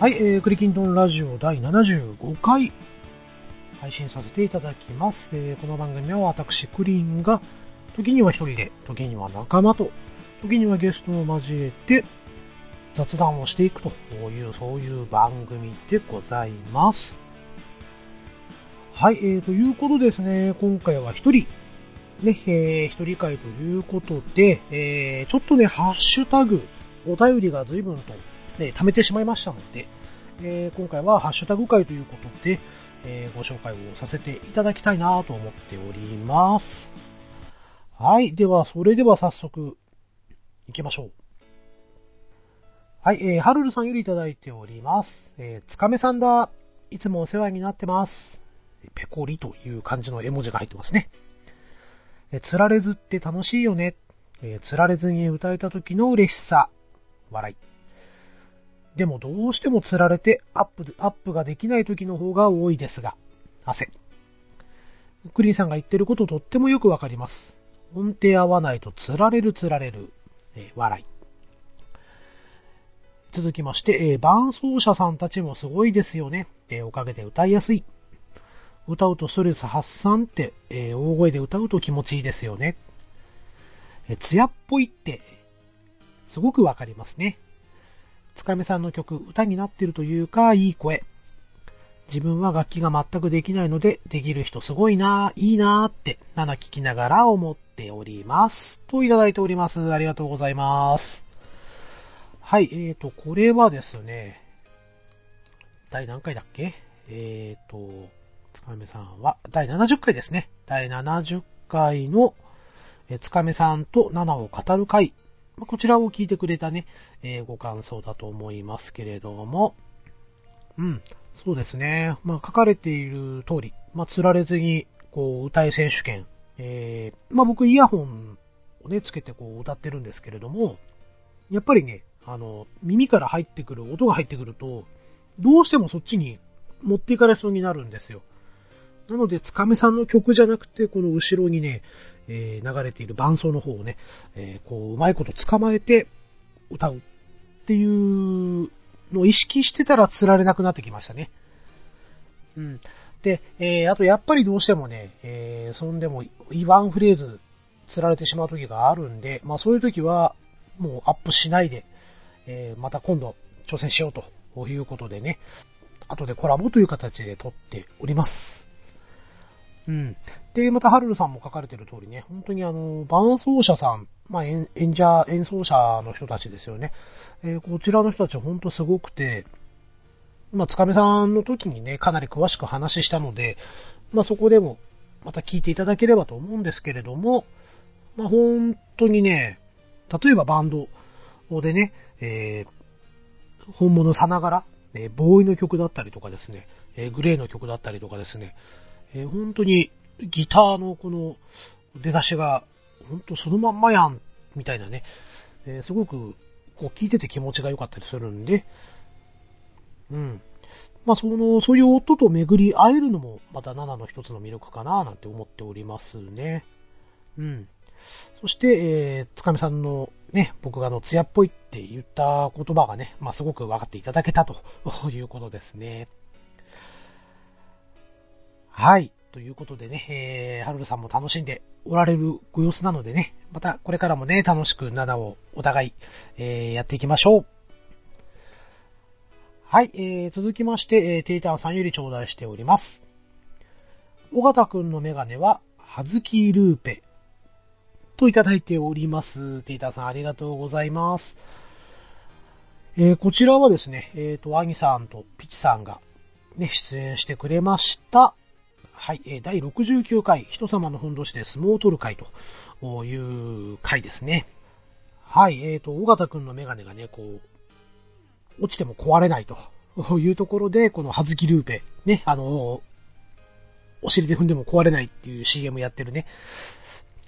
はい、えー、クリキントンラジオ第75回配信させていただきます。えー、この番組は私、クリンが、時には一人で、時には仲間と、時にはゲストを交えて、雑談をしていくという、そういう番組でございます。はい、えー、ということですね、今回は一人、ね、えー、一人会ということで、えー、ちょっとね、ハッシュタグ、お便りが随分と、ね、貯めてしまいましたので、えー、今回はハッシュタグ会ということで、えー、ご紹介をさせていただきたいなと思っております。はい。では、それでは早速、行きましょう。はい。えー、はるるさんよりいただいております。えー、つかめさんだ。いつもお世話になってます。ペコリという感じの絵文字が入ってますね。えー、つられずって楽しいよね。えー、つられずに歌えた時の嬉しさ。笑い。でもどうしても釣られてアップ、アップができない時の方が多いですが、汗。クリーンさんが言ってることとってもよくわかります。音程合わないと釣られる釣られる、えー笑い。続きまして、えー伴奏者さんたちもすごいですよね。えーおかげで歌いやすい。歌うとストレス発散って、えー大声で歌うと気持ちいいですよね。えー、艶っぽいって、すごくわかりますね。つかめさんの曲、歌になってるというか、いい声。自分は楽器が全くできないので、できる人すごいなぁ、いいなぁって、7聞きながら思っております。といただいております。ありがとうございます。はい、えーと、これはですね、第何回だっけ？えーと、つかめさんは、第70回ですね。第70回の、えつかめさんと7を語る回まあこちらを聞いてくれたね、えーご感想だと思いますけれども、うん、そうですね。まあ、書かれている通り、まあ、釣られずに、こう、歌い選手権、えー、まあ、僕イヤホンをね、つけてこう歌ってるんですけれども、やっぱりね、あの、耳から入ってくる、音が入ってくると、どうしてもそっちに持っていかれそうになるんですよ。なので、つかめさんの曲じゃなくて、この後ろにね、えー流れている伴奏の方をね、えーこう、うまいこと捕まえて歌うっていうのを意識してたら釣られなくなってきましたね。うん。で、えーあとやっぱりどうしてもね、えーそんでもワンフレーズ釣られてしまう時があるんで、まあそういう時はもうアップしないで、えーまた今度挑戦しようということでね、後でコラボという形で撮っております。うん。で、また、ハルルさんも書かれてる通りね、本当にあの、伴奏者さん、まあ、演演者、演奏者の人たちですよね。えーこちらの人たちは本当すごくて、まあ、つかめさんの時にね、かなり詳しく話したので、まあ、そこでも、また聞いていただければと思うんですけれども、まあ、本当にね、例えばバンドでね、えー本物さながら、えーボーイの曲だったりとかですね、えーグレーの曲だったりとかですね、えー本当にギターのこの出だしが、本当そのまんまやん、みたいなね、えーすごくこう聞いてて気持ちが良かったりするんで、うん。まあその、そういう音と巡り会えるのもまた7の一つの魅力かななんて思っておりますね。うん。そして、えー、つかみさんのね、僕があの、艶っぽいって言った言葉がね、まあすごく分かっていただけたということですね。はい。ということでね、えー、はるるさんも楽しんでおられるご様子なのでね、またこれからもね、楽しく7をお互い、えー、やっていきましょう。はい、えー、続きまして、えー、テイタンさんより頂戴しております。尾形くんのメガネは、はずきルーペ。といただいております。テイタンさんありがとうございます。えー、こちらはですね、えっ、と、アニさんとピチさんがね、出演してくれました。はい、え第69回、人様のふんどしで相撲を取る会という回ですね。はい、えっ、と、尾形くんのメガネがね、こう、落ちても壊れないと いうところで、このはずきルーペ、ね、あの、お尻で踏んでも壊れないっていう CM やってるね。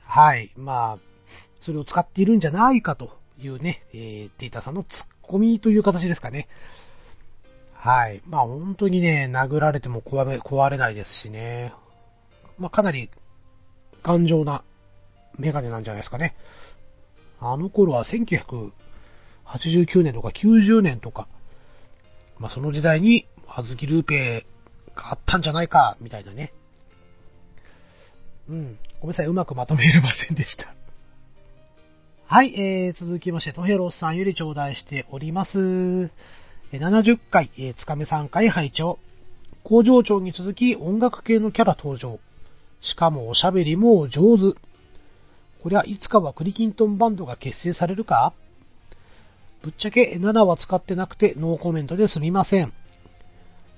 はい、まあ、それを使っているんじゃないかというね、えー、データさんのツッコミという形ですかね。はい。まあ本当にね、殴られても壊れ壊れないですしね。まあかなり頑丈なメガネなんじゃないですかね。あの頃は1989年とか90年とか、まあ、その時代に、はずきルーペがあったんじゃないか、みたいなね。うん。ごめんなさい、うまくまとめれませんでした。はい、えー、続きまして、トヘロスさんより頂戴しております。70回、えー、つかめ3回拝聴工場長に続き音楽系のキャラ登場。しかもおしゃべりも上手。こりゃいつかはクリキントンバンドが結成されるか？ぶっちゃけ7は使ってなくてノーコメントですみません。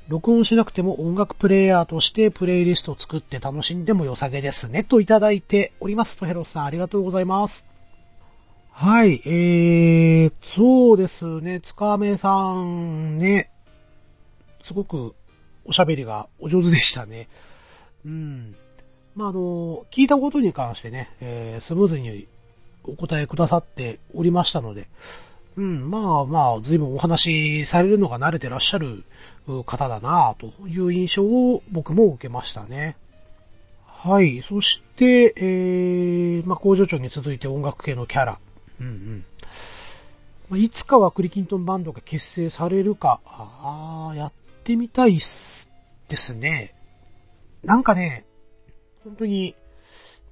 録音しなくても音楽プレイヤーとしてプレイリスト作って楽しんでも良さげですね。といただいております。とヘロスさんありがとうございます。はい、えー、そうですね、つかめさんね、すごくおしゃべりがお上手でしたね。うん。まあ、あの、聞いたことに関してね、えー、スムーズにお答えくださっておりましたので、うん、まあまあ、随分お話しされるのが慣れてらっしゃる方だなという印象を僕も受けましたね。はい。そして、えー、まあ、工場長に続いて音楽系のキャラ。うんうん。いつかはクリキントンバンドが結成されるか、ああ、やってみたいっすですね。なんかね、本当に、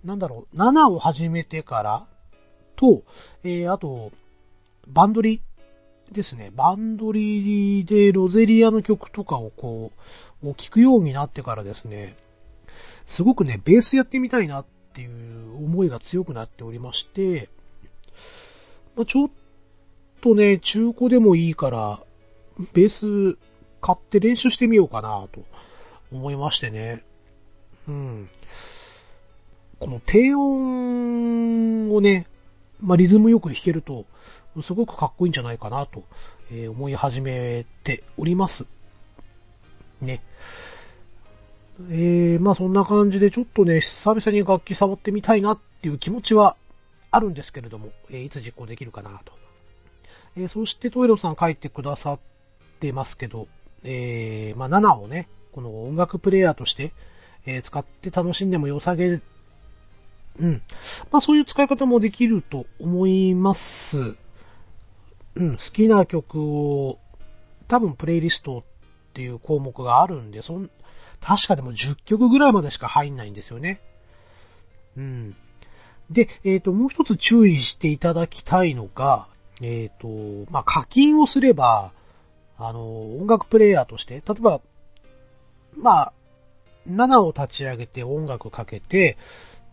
なんだろう、7を始めてからと、えー、あと、バンドリですね。バンドリでロゼリアの曲とかをこう、聞くようになってからですね、すごくね、ベースやってみたいなっていう思いが強くなっておりまして、まあ、ちょっとね、中古でもいいから、ベース買って練習してみようかなと思いましてね。うん。この低音をね、まあ、リズムよく弾けると、すごくかっこいいんじゃないかなと、え思い始めております。ね。えー、まあそんな感じでちょっとね、久々に楽器触ってみたいなっていう気持ちはあるんですけれども、え、いつ実行できるかなと。え、そしてトイレさん書いてくださってますけど、えー、まあ7をね、この音楽プレイヤーとして、えー、使って楽しんでも良さげ、うん。まあそういう使い方もできると思います。うん、好きな曲を、多分プレイリストっていう項目があるんで、そん、確かでも10曲ぐらいまでしか入んないんですよね。うん。で、えっ、ー、と、もう一つ注意していただきたいのが、えっ、ー、と、まあ、課金をすれば、あの、音楽プレイヤーとして、例えば、まあ、7を立ち上げて音楽かけて、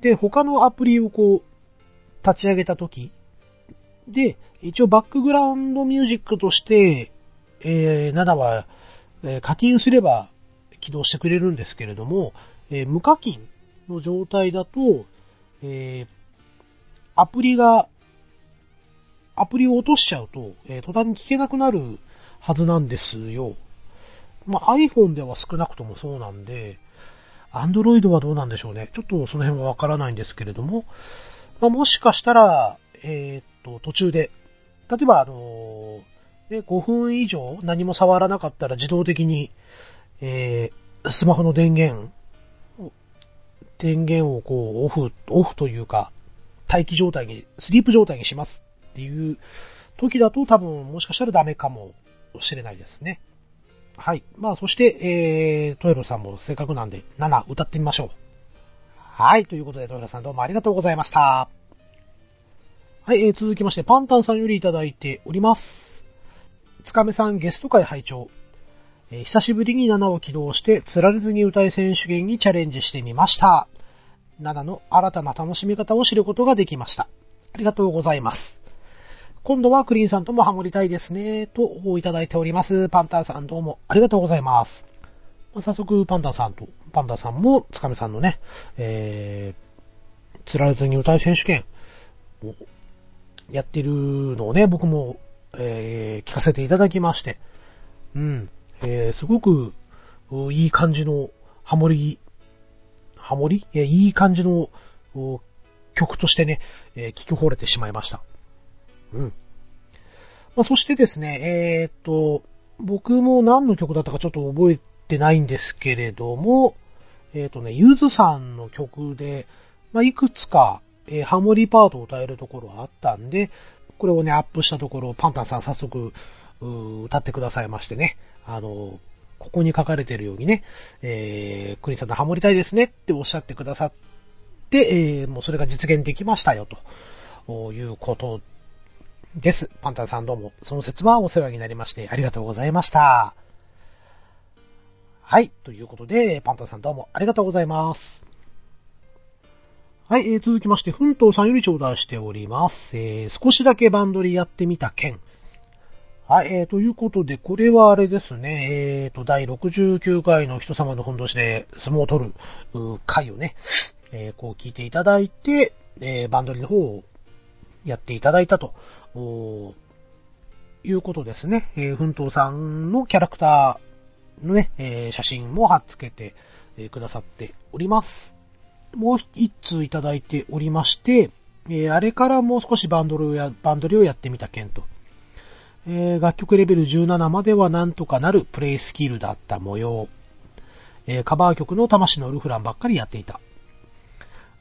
で、他のアプリをこう、立ち上げたとき、で、一応バックグラウンドミュージックとして、えー、7は、えー、課金すれば起動してくれるんですけれども、えー、無課金の状態だと、えー、アプリが、アプリを落としちゃうと、えー、途端に聞けなくなるはずなんですよ。まあ、iPhone では少なくともそうなんで、Android はどうなんでしょうね。ちょっとその辺はわからないんですけれども、まあ、もしかしたら、えー、っと、途中で、例えばあのー、5分以上何も触らなかったら自動的に、えー、スマホの電源、電源をこう、オフ、オフというか、待機状態に、スリープ状態にしますっていう時だと多分もしかしたらダメかもしれないですね。はい。まあ、そして、えー、トエロさんもせっかくなんで、7歌ってみましょう。はい。ということで、トエロさんどうもありがとうございました。はい、えー、続きまして、パンタンさんよりいただいております。つかめさんゲスト会拝聴、久しぶりに7を起動して、釣られずに歌い選手権にチャレンジしてみました。7の新たな楽しみ方を知ることができました。ありがとうございます。今度はクリーンさんともハモりたいですね、といただいております。パンタンさんどうもありがとうございます。早速、パンタンさんと、パンタンさんも、つかめさんのね、えー、釣られずに歌い選手権をやってるのをね、僕も、えー、聞かせていただきまして、うん、えー、すごく、いい感じのハモリ、ハモリ？いい感じの曲としてね、えー、聞き惚れてしまいました。うん。まあ、そしてですね、えー、っと、僕も何の曲だったかちょっと覚えてないんですけれども、えー、っとね、ゆずさんの曲で、まあ、いくつか、えー、ハモリパートを歌えるところがあったんで、これをね、アップしたところ、パンタンさん早速、歌ってくださいましてね。あの、ここに書かれているようにね、えー、クリさんのハモりたいですねっておっしゃってくださって、えー、もうそれが実現できましたよ、ということです。パンタンさんどうも、その説はお世話になりまして、ありがとうございました。はい。ということで、パンタンさんどうもありがとうございます。はい、えー、続きまして、奮闘さんより頂戴しております。えー、少しだけバンドリやってみた件。はい、えー、ということで、これはあれですね、えーと、第69回の人様の本同士で相撲を取る回をね、えー、こう聞いていただいて、えー、バンドリの方をやっていただいたと、おいうことですね。えー、奮闘さんのキャラクターのね、えー、写真も貼っつけて、えー、くださっております。もう一通いただいておりまして、えー、あれからもう少しバンドルや、バンドリをやってみた件と。えー、楽曲レベル17まではなんとかなるプレイスキルだった模様。えー、カバー曲の魂のルフランばっかりやっていた。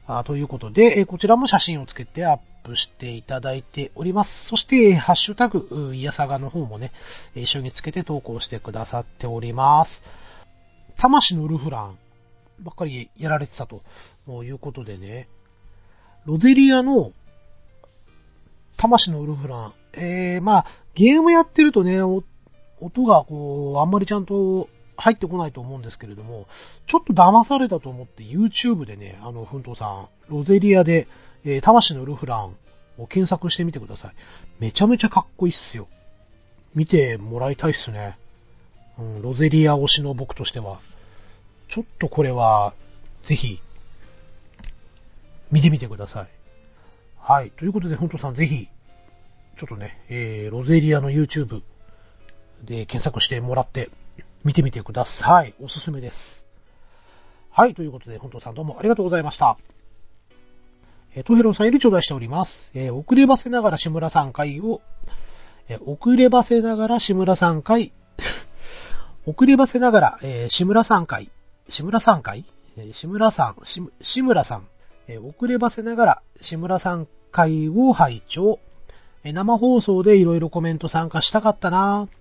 あということで、え、こちらも写真をつけてアップしていただいております。そして、ハッシュタグ、イヤサガの方もね、一緒につけて投稿してくださっております。魂のルフランばっかりやられてたということでね、ロゼリアの魂のウルフラン、えー、まあ、ゲームやってるとね、音がこう、あんまりちゃんと入ってこないと思うんですけれども、ちょっと騙されたと思って YouTube でね、あの、ふんとさん、ロゼリアで、えー、魂のルフランを検索してみてください。めちゃめちゃかっこいいっすよ。見てもらいたいっすね。うん、ロゼリア推しの僕としては。ちょっとこれは、ぜひ、見てみてください。はい。ということで、本当さんぜひ、ちょっとね、えー、ロゼリアの YouTube で検索してもらって、見てみてください。おすすめです。はい。ということで、本当さんどうもありがとうございました。えー、トヘロンさんより頂戴しております。えー、遅ればせながら志村さん回を、えー、遅ればせながら志村さん回、遅ればせながら、えー、志村さん回志村さん会？えー志村さん、志村さん、えー遅ればせながら志村さん会を拝聴生放送でいろいろコメント参加したかったなぁ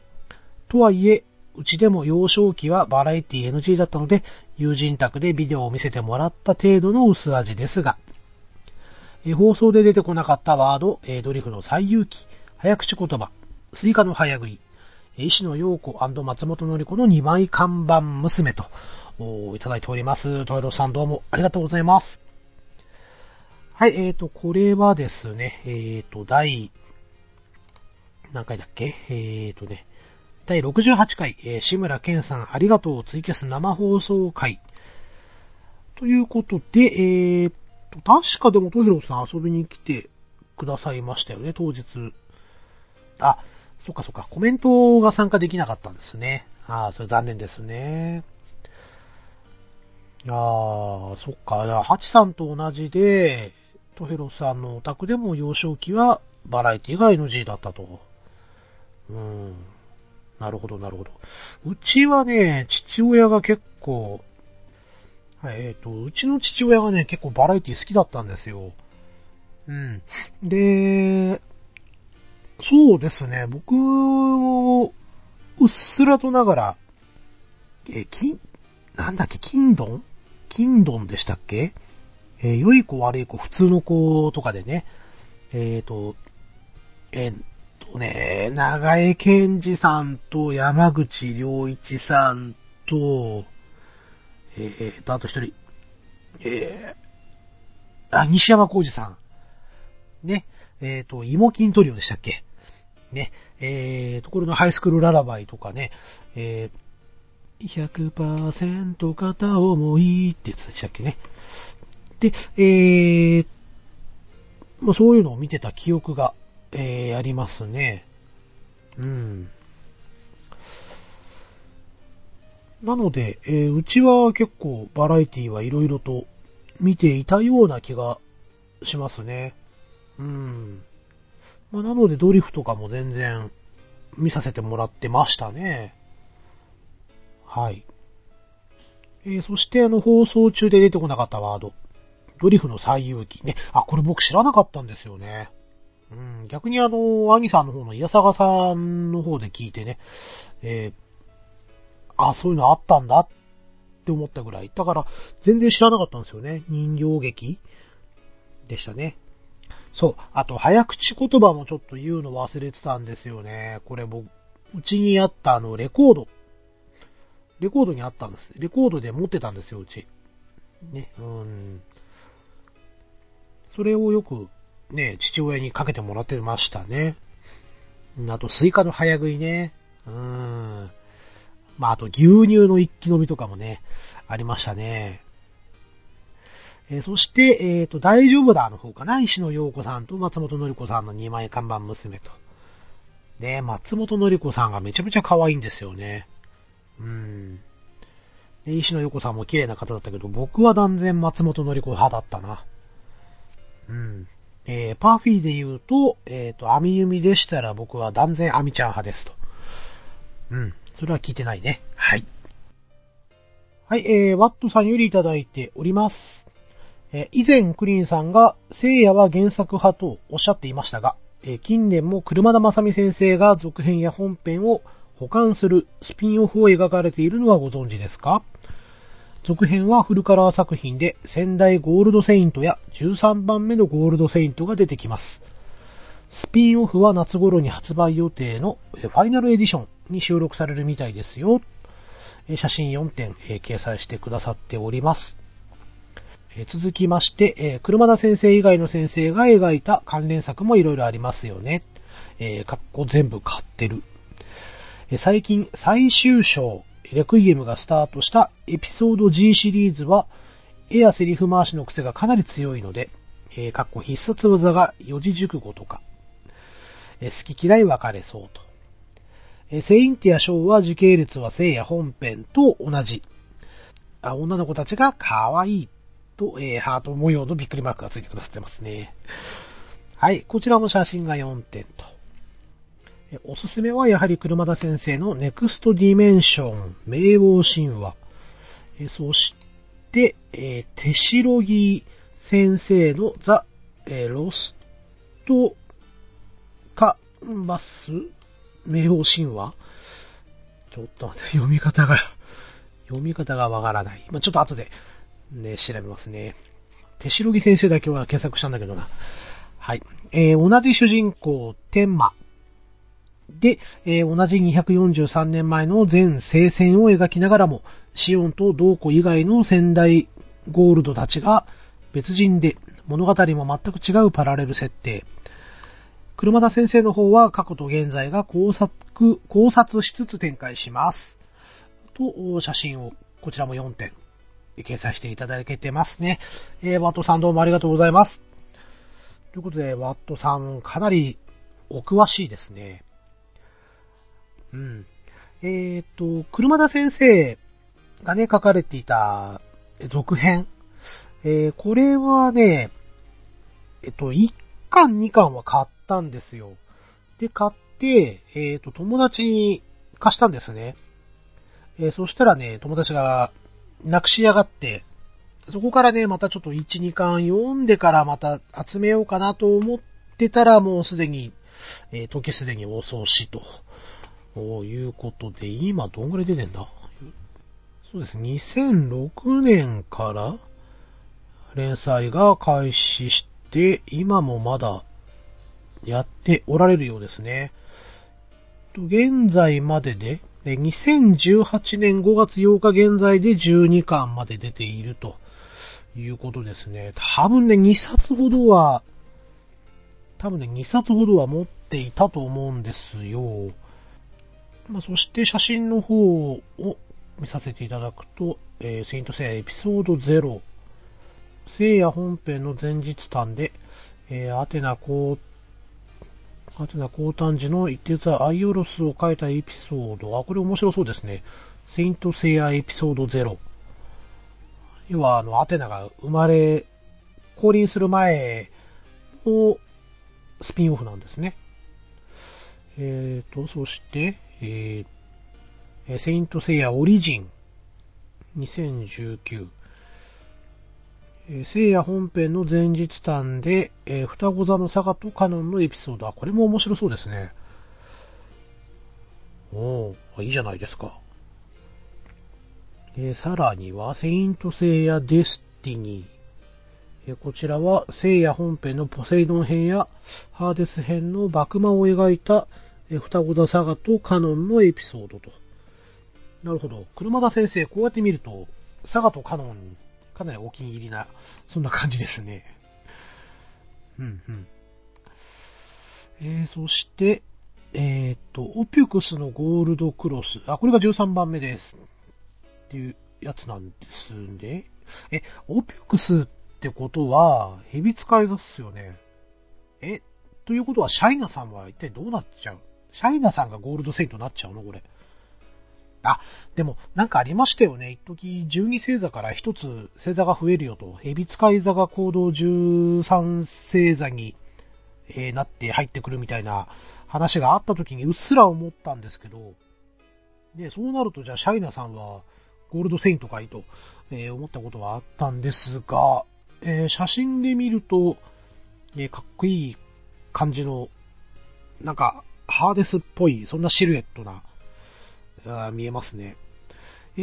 とはいえ、うちでも幼少期はバラエティ NG だったので、友人宅でビデオを見せてもらった程度の薄味ですが、え放送で出てこなかったワード、えドリフの西遊記、早口言葉、スイカの早食い、石野陽子松本典子の2枚看板娘と、いただいております。トイロさんどうもありがとうございます。はい、えーと、これはですね、えーと、第、何回だっけ？えーとね、第68回、えー、志村けんさんありがとうツイキャス生放送会。ということで、えーと、確かでもトヒロさん遊びに来てくださいましたよね、当日。あ、そっかそっか、コメントが参加できなかったんですね。ああ、それ残念ですね。ああ、そっか。ハチさんと同じで、トヘロさんのお宅でも幼少期はバラエティが NG だったと。うん。なるほど、なるほど。うちはね、父親が結構、はいえっ、ー、と、うちの父親がね、結構バラエティ好きだったんですよ。うん。で、そうですね、僕も、うっすらとながら、え、き、なんだっけ、金ドン金ドンでしたっけ？えー、良い子悪い子、普通の子とかでね、えっ、ー、と、えー、とね、長江健二さんと山口良一さんと、えー、と、あと一人、えー、あ、西山浩二さん。ね、えっ、と、芋筋トリオでしたっけ？ね、えー、ところのハイスクールララバイとかね、えー、100%片思いってやつでしたっけね。で、えー、まあ、そういうのを見てた記憶が、えー、ありますね。うん。なので、えー、うちは結構バラエティはいろいろと見ていたような気がしますね。うん。まあ、なのでドリフとかも全然見させてもらってましたね。はい。えー、そしてあの放送中で出てこなかったワード。ドリフの最有機ね。あ、これ僕知らなかったんですよね。うん、逆にあの、兄さんの方のイヤサガさんの方で聞いてね、えー、あ、そういうのあったんだって思ったぐらい。だから、全然知らなかったんですよね。人形劇でしたね。そう。あと、早口言葉もちょっと言うの忘れてたんですよね。これ僕、うちにあったあの、レコード。レコードにあったんです。レコードで持ってたんですよ、うち。ね、うん。それをよく、ね、父親にかけてもらってましたね。あと、スイカの早食いね。うーん。まあ、あと、牛乳の一気飲みとかもね、ありましたね。えー、そして、えっ、ー、と、大丈夫だの方かな？石野陽子さんと松本のり子さんの二枚看板娘と。ね、松本のり子さんがめちゃめちゃ可愛いんですよね。うーん。で、石野陽子さんも綺麗な方だったけど、僕は断然松本のり子派だったな。うん。えー、パフィーで言うと、えっ、ー、と、アミユミでしたら僕は断然アミちゃん派ですと。うん。それは聞いてないね。はい。はい、えー、ワットさんよりいただいております。え以前クリーンさんが聖夜は原作派とおっしゃっていましたが、え近年も車田正美先生が続編や本編を保管するスピンオフを描かれているのはご存知ですか？続編はフルカラー作品で仙台ゴールドセイントや13番目のゴールドセイントが出てきます。スピンオフは夏頃に発売予定のファイナルエディションに収録されるみたいですよ。写真4点掲載してくださっております。続きまして、車田先生以外の先生が描いた関連作もいろいろありますよね。かっこ全部買ってる。最近、最終章、レクイエムがスタートしたエピソード G シリーズは、絵やセリフ回しの癖がかなり強いので、えー、かっこ必殺技が四字熟語とか、えー、好き嫌い分かれそうと。えー、セインティアショーは時系列は星矢本編と同じ。あ女の子たちが可愛いと、えー、ハート模様のびっくりマークがついてくださってますね。はい。こちらも写真が4点と。おすすめはやはり車田先生のネクストディメンション、冥王神話。そして、えー、手代木先生のザ・えー、ロストカバス冥王神話ちょっと待って、読み方が読み方がわからない。まあ、ちょっと後でね、調べますね。手代木先生だけは検索したんだけどな。はい。えー、同じ主人公、天馬。で、えー、同じ243年前の全聖戦を描きながらも、シオンとドーコ以外の仙台ゴールドたちが別人で、物語も全く違うパラレル設定。車田先生の方は過去と現在が考察、考察しつつ展開します。と、写真を、こちらも4点掲載していただけてますね。えー、ワットさんどうもありがとうございます。ということで、ワットさんかなりお詳しいですね。うん。えっ、ー、と、車田先生がね、書かれていた続編。えー、これはね、えっと、1巻2巻は買ったんですよ。で、買って、えっ、と、友達に貸したんですね。えー、そしたらね、友達が、なくしやがって、そこからね、またちょっと1、2巻読んでからまた集めようかなと思ってたら、もうすでに、えー、時すでに遅しと。ということで、今どんぐらい出てんだ？そうです。2006年から連載が開始して、今もまだやっておられるようですね。現在までで、2018年5月8日現在で12巻まで出ているということですね。多分ね、2冊ほどは、多分ね、2冊ほどは持っていたと思うんですよ。まあ、そして写真の方を見させていただくと、えー、セイントセイヤエピソード0、聖夜本編の前日談で、えー、アテナ皇アテナ降誕時の言ってたアイオロスを書いたエピソード。あ、これ面白そうですね。セイントセイヤエピソード0。要は、あの、アテナが生まれ、降臨する前のスピンオフなんですね。えーと、そして、えー、セイントセイヤオリジン2019。えー、聖夜本編の前日談で、えー、双子座のサガとカノンのエピソードは、これも面白そうですね。おー、いいじゃないですか。えー、さらには、セイント星矢デスティニー。えー、こちらは、星矢本編のポセイドン編やハーデス編の幕間を描いた、え、双子座サガとカノンのエピソードと。なるほど。車田先生、こうやって見ると、サガとカノンかなりお気に入りな、そんな感じですね。うんうん。えー、そして、えー、っと、オピュクスのゴールドクロス。あ、これが13番目です。っていうやつなんですね。え、オピュクスってことは、蛇使いだすよね。え、ということは、シャイナさんは一体どうなっちゃうシャイナさんがゴールドセイントになっちゃうのこれ。あ、でも、なんかありましたよね。一時、12星座から一つ星座が増えるよと。蛇使い座が行動13星座に、えー、なって入ってくるみたいな話があった時にうっすら思ったんですけど、で、そうなるとじゃあシャイナさんはゴールドセイントかいと、えー、思ったことはあったんですが、えー、写真で見ると、え、かっこいい感じの、なんか、ハーデスっぽい、そんなシルエットな、見えますね。え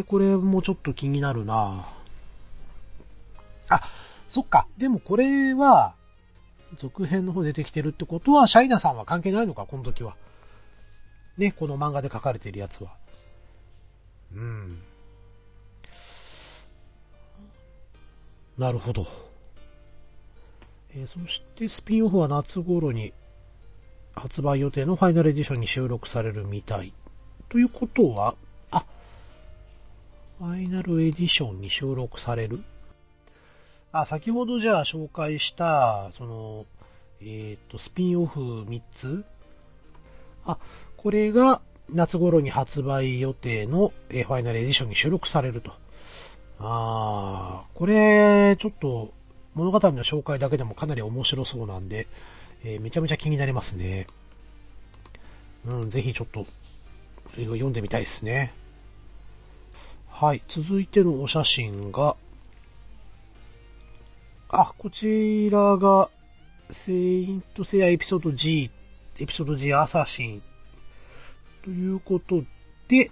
ー、これもちょっと気になるなあ、そっか。でもこれは、続編の方出てきてるってことは、シャイナさんは関係ないのか、この時は。ね、この漫画で書かれてるやつは。うん。なるほど。えー、そしてスピンオフは夏頃に発売予定のファイナルエディションに収録されるみたい。ということは、あ、ファイナルエディションに収録される？あ、先ほどじゃあ紹介した、その、えっ、ー、と、スピンオフ3つ？あ、これが夏頃に発売予定の、え、ファイナルエディションに収録されると。あー、これ、ちょっと、物語の紹介だけでもかなり面白そうなんで、えー、めちゃめちゃ気になりますね。うん、ぜひちょっと、読んでみたいですね。はい。続いてのお写真が、あ、こちらが、セイントセアエピソード G、エピソード G アサシン。ということで、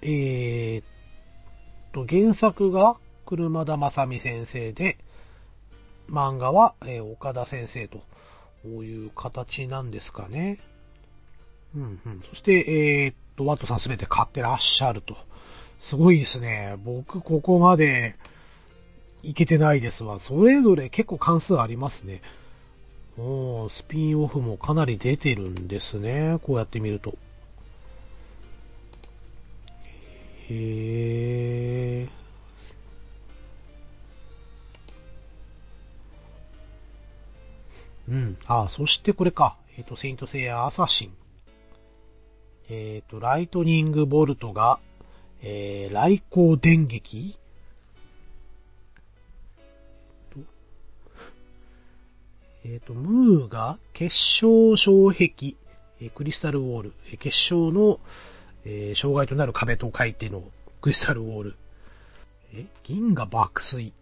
えー、っと、原作が車田正美先生で、漫画は、えー、岡田先生という形なんですかね。うんうん。そして、えー、っと、ワットさんすべて買ってらっしゃると。すごいですね。僕、ここまで、いけてないですわ。それぞれ結構関数ありますね。おスピンオフもかなり出てるんですね。こうやって見ると。へー。うん。あ、そしてこれか。えっ、ー、と、セイントセイヤアサシン。えっ、ー、と、ライトニングボルトが、えー、来光電撃？えっ、と、ムーが結晶障壁、え、クリスタルウォール、え、結晶の、えー、障害となる壁と書いてのクリスタルウォール。え、銀河爆睡。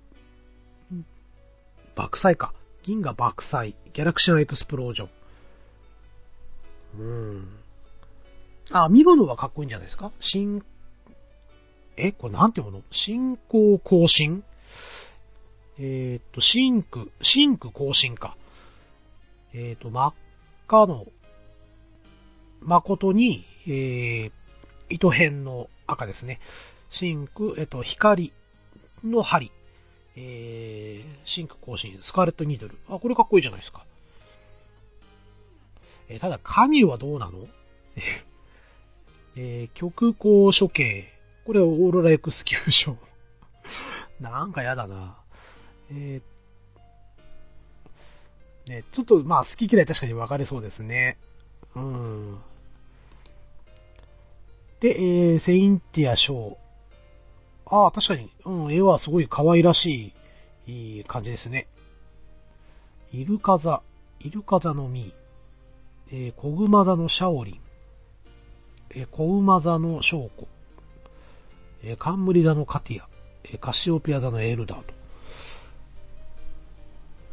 爆災か。銀河爆災。ギャラクシアンエクスプロージョン。うん。あ、見るのはかっこいいんじゃないですか？新、え、これなんていうの？進行更新えっ、ー、と、シンク、シンク更新か。えっ、ー、と、真っ赤の、誠に、えー、糸辺の赤ですね。シンク、えっ、ー、と、光の針。えー、シンク更新、スカーレットニードル。あ、これかっこいいじゃないですか。えー、ただ、神はどうなの？えー、極光処刑。これオーロラエクスキューション。なんかやだな。えー、ね、ちょっとまあ好き嫌い確かに分かれそうですね。うん。で、えー、セインティアショー。ああ、確かに、うん、絵はすごい可愛らしい、いい感じですね。イルカザ、イルカザのミー、えー、コグマザのシャオリン、えー、コウマ座のショーコ、えー、カンムリ座のカティア、えー、カシオピア座のエルダーと。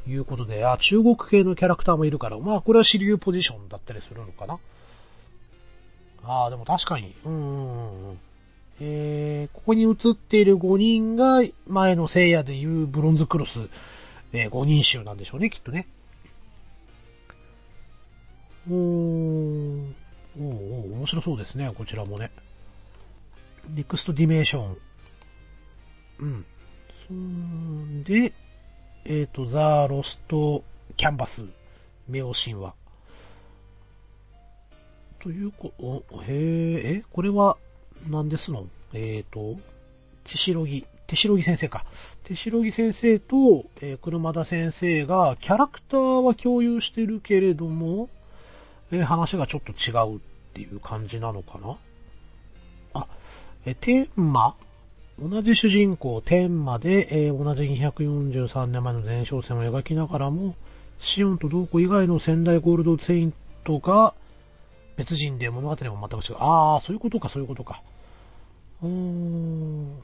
いうことで、あ、中国系のキャラクターもいるから、まあこれは支流ポジションだったりするのかな。ああ、でも確かに。うんうんうん。えー、ここに映っている5人が前の星矢でいうブロンズクロス、えー、5人衆なんでしょうね、きっとね。おー、おーおー、面白そうですね、こちらもね。ネクストディメンション。うん。そんで、えっ、ー、と、ザー・ロスト・キャンバス、冥王神話。というこ、お、へえ、え、これは、何ですの？えっ、ー、と、千代木、手代木先生か。手代木先生と、えー、車田先生が、キャラクターは共有してるけれども、えー、話がちょっと違うっていう感じなのかな？あ、えテーマ同じ主人公、天魔で、えー、同じ243年前の前哨戦を描きながらも、シオンとドーコ以外の仙台ゴールドセイントが別人で物語も全く違う。ああ、そういうことか、そういうことか。うーん。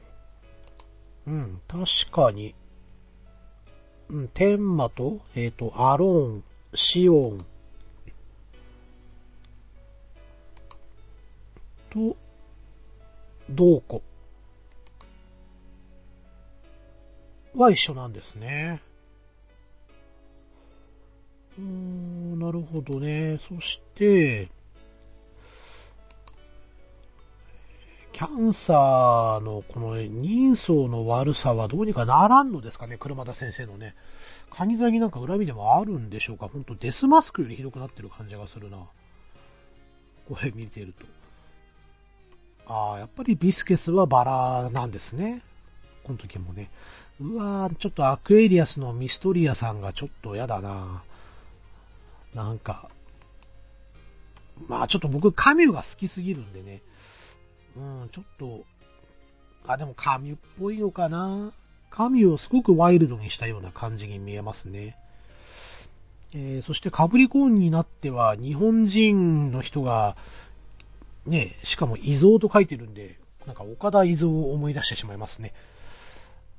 うん、確かに。うん、天魔と、えっ、ー、と、アローン、シオン、と、ドーコ。は一緒なんですね。うーん、なるほどね。そして、キャンサーのこの人相の悪さはどうにかならんのですかね、車田先生のね。カニザギなんか恨みでもあるんでしょうか？ほんとデスマスクよりひどくなってる感じがするな。これ見てると。ああ、やっぱりビスケスはバラなんですね。この時もね。うわぁ、ちょっとアクエリアスのミストリアさんがちょっとやだなぁなんか、まあちょっと僕カミュが好きすぎるんでね。うん、ちょっと、あ、でもカミュっぽいのかな？カミュをすごくワイルドにしたような感じに見えますね。えー、そしてカブリコーンになっては日本人の人が、ね、しかも遺像と書いてるんで、なんか岡田以蔵を思い出してしまいますね。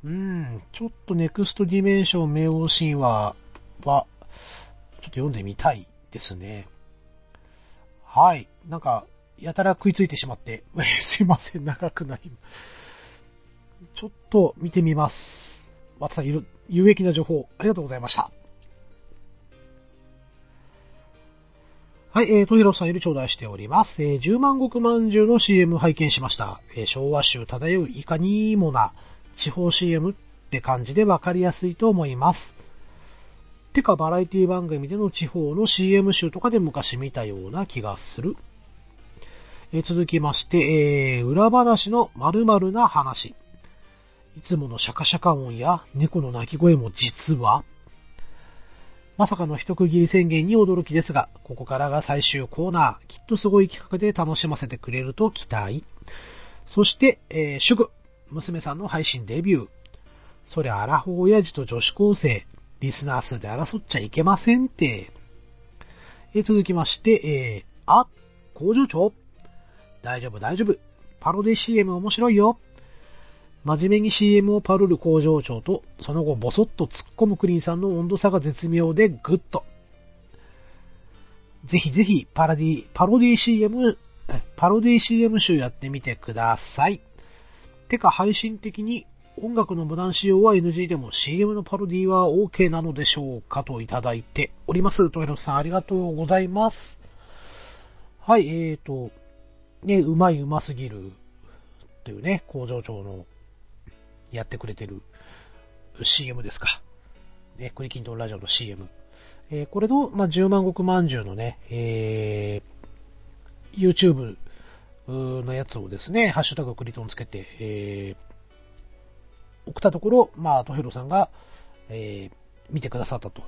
うん、ちょっとネクストディメンション冥王神話は、ちょっと読んでみたいですね。はい。なんか、やたら食いついてしまって、すいません、長くなり。ちょっと見てみます。わたさん、有益な情報、ありがとうございました。はい、えー、とひろさんより頂戴しております。えー、十万石まんじゅうの CM 拝見しました。えー、昭和集漂ういかにもな地方 CM って感じでわかりやすいと思います。てか、バラエティ番組での地方の CM 集とかで昔見たような気がする。え、続きまして、えー、裏話の〇〇な話。いつものシャカシャカ音や猫の鳴き声も実は、まさかの一区切り宣言に驚きですが、ここからが最終コーナー。きっとすごい企画で楽しませてくれると期待。そして、えー、祝、娘さんの配信デビュー。そりゃアラフォー親父と女子高生、リスナー数で争っちゃいけませんって。えー、続きまして、えー、あ、工場長大丈夫大丈夫。パロディ CM 面白いよ。真面目に CM をパロる工場長と、その後ボソッと突っ込むクリーンさんの温度差が絶妙でグッド。ぜひぜひパラディ、パロディ CM、パロディ CM 集やってみてください。てか配信的に音楽の無断使用は NG でも CM のパロディは OK なのでしょうか？といただいております。トヘロさんありがとうございます。はい、えーと、ね、うまいうますぎるというね、工場長のやってくれてる CM ですか。ね、クリキントンラジオの CM。えー、これの、まあ、10万石まんじゅうのね、えー、YouTube のやつをですね、ハッシュタグクリトンつけて、えー、送ったところ、まあ、トヘロさんが、えー、見てくださったと。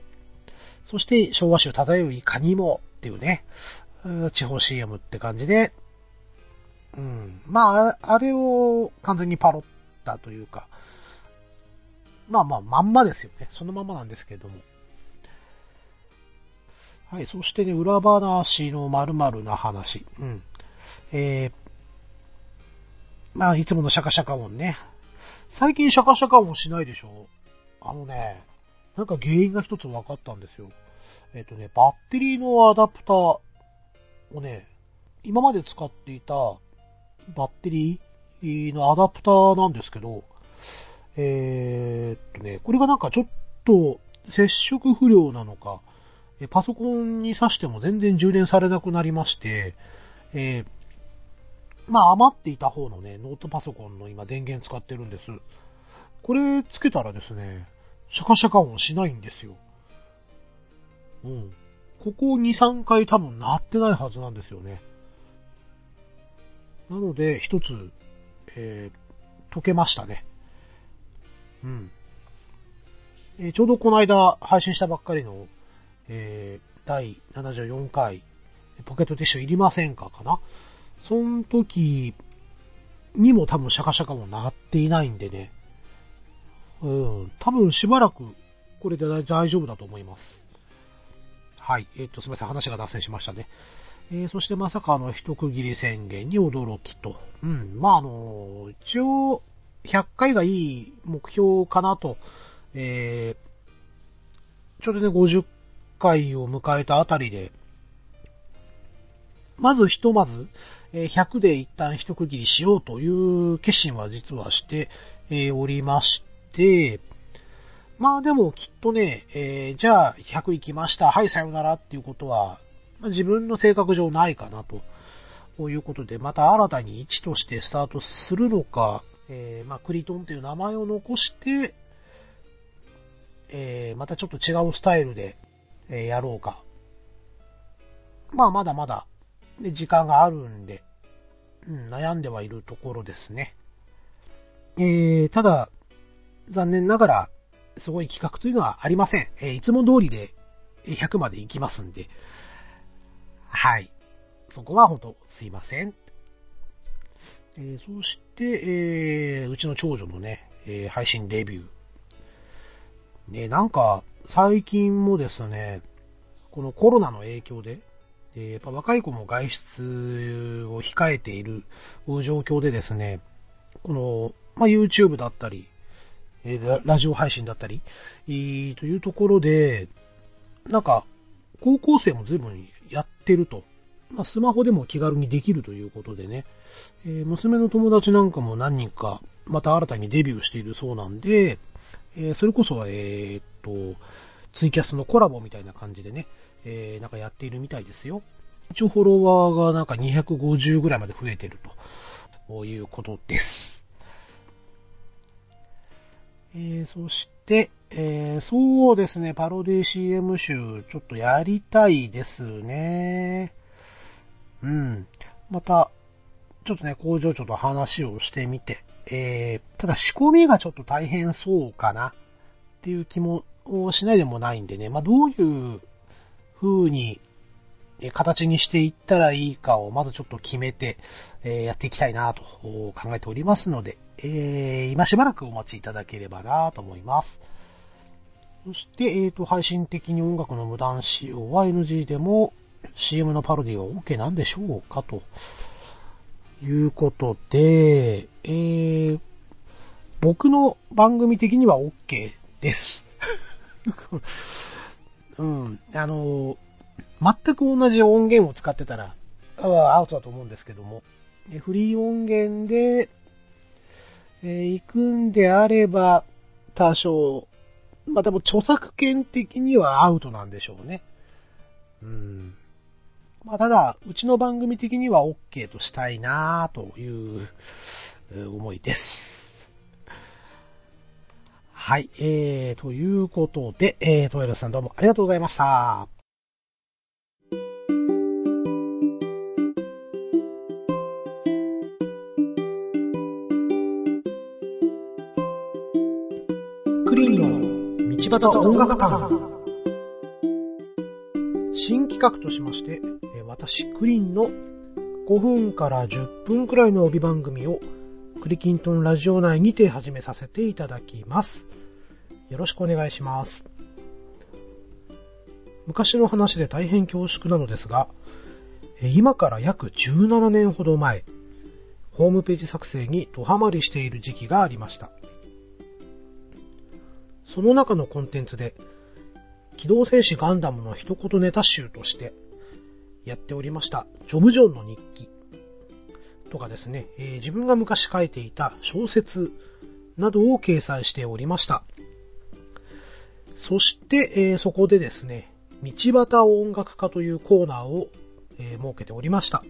そして、昭和州漂ういかにもっていうね、地方 CM って感じで、うん。まあ、あれを完全にパロったというか、まあまあ、まんまですよね。そのままなんですけれども。はい、そしてね、裏話の〇〇な話。うん。えー、まあ、いつものシャカシャカ音ね。最近シャカシャカ音しないでしょ？あのね、なんか原因が一つ分かったんですよ。えっ、とね、バッテリーのアダプターをね、今まで使っていたバッテリーのアダプターなんですけど、えー、っとね、これがなんかちょっと接触不良なのか、パソコンに挿しても全然充電されなくなりまして、えー、まあ余っていた方のね、ノートパソコンの今電源使ってるんです。これつけたらですね、シャカシャカ音しないんですよ。うん。ここ2、3回多分鳴ってないはずなんですよね。なので、一つ、えー、解けましたね。うん。えー、ちょうどこの間配信したばっかりの、えー、第74回、ポケットティッシュいりませんかかな？その時にも多分シャカシャカも鳴っていないんでね。うん、多分しばらくこれで大丈夫だと思います。はい。えっ、ー、と、すみません。話が脱線しましたね。えー、そしてまさかの、一区切り宣言に驚きと。うん。まあ、あの、一応、100回がいい目標かなと。えー、ちょうどね、50回を迎えたあたりで、まずひとまず、100で一旦一区切りしようという決心は実はしておりまして、まあでもきっとね、えー、じゃあ100行きました、はいさよならっていうことは、自分の性格上ないかなと。こういうことで、また新たに1としてスタートするのか、えー、まあクリトンという名前を残して、えー、またちょっと違うスタイルで、えー、やろうか。まあまだまだ、ね、時間があるんで、うん、悩んではいるところですね。えー、ただ、残念ながら、すごい企画というのはありません。えー、いつも通りで100まで行きますんで。はい。そこは本当すいません。えー、そして、えー、うちの長女のね、えー、配信デビュー。ね、なんか、最近もですね、このコロナの影響で、え、やっぱ若い子も外出を控えている状況でですね、この、まあ、YouTube だったり、え、ラジオ配信だったり、というところで、なんか、高校生も随分やってると。まあ、スマホでも気軽にできるということでね、えー、娘の友達なんかも何人か、また新たにデビューしているそうなんで、えー、それこそは、え、っと、ツイキャスのコラボみたいな感じでね、えー、なんかやっているみたいですよ。一応フォロワーがなんか250ぐらいまで増えてるということです。えー、そして、えー、そうですね、パロディ CM 集、ちょっとやりたいですね。うん。また、ちょっとね、工場長と話をしてみて、えー、ただ仕込みがちょっと大変そうかなっていう気もしないでもないんでね、まあ、どういう風にえ形にしていったらいいかをまずちょっと決めて、えやっていきたいなと考えておりますので、えー、今しばらくお待ちいただければなと思います。そして、えっ、ー、と、配信的に音楽の無断使用は NG でも CM のパロディは OK なんでしょうかということで、えー、僕の番組的には OK です。うん、あの、全く同じ音源を使ってたら、アウトだと思うんですけども、フリー音源で、えー、行くんであれば、多少、まあ、でも著作権的にはアウトなんでしょうね。うん。まあ、ただ、うちの番組的には OK としたいなという思いです。はい、えー、ということで、えー、トイレさんどうもありがとうございました。道端音楽館。新企画としまして、私、クリンの5分から10分くらいの帯番組をクリキントンラジオ内にて始めさせていただきます。よろしくお願いします。昔の話で大変恐縮なのですが、今から約17年ほど前、ホームページ作成にドハマりしている時期がありました。その中のコンテンツで、機動戦士ガンダムの一言ネタ集としてやっておりました、ジョブジョンの日記とかですね、えー、自分が昔書いていた小説などを掲載しておりました。そして、えー、そこでですね、道端音楽家というコーナーを、えー、設けておりました。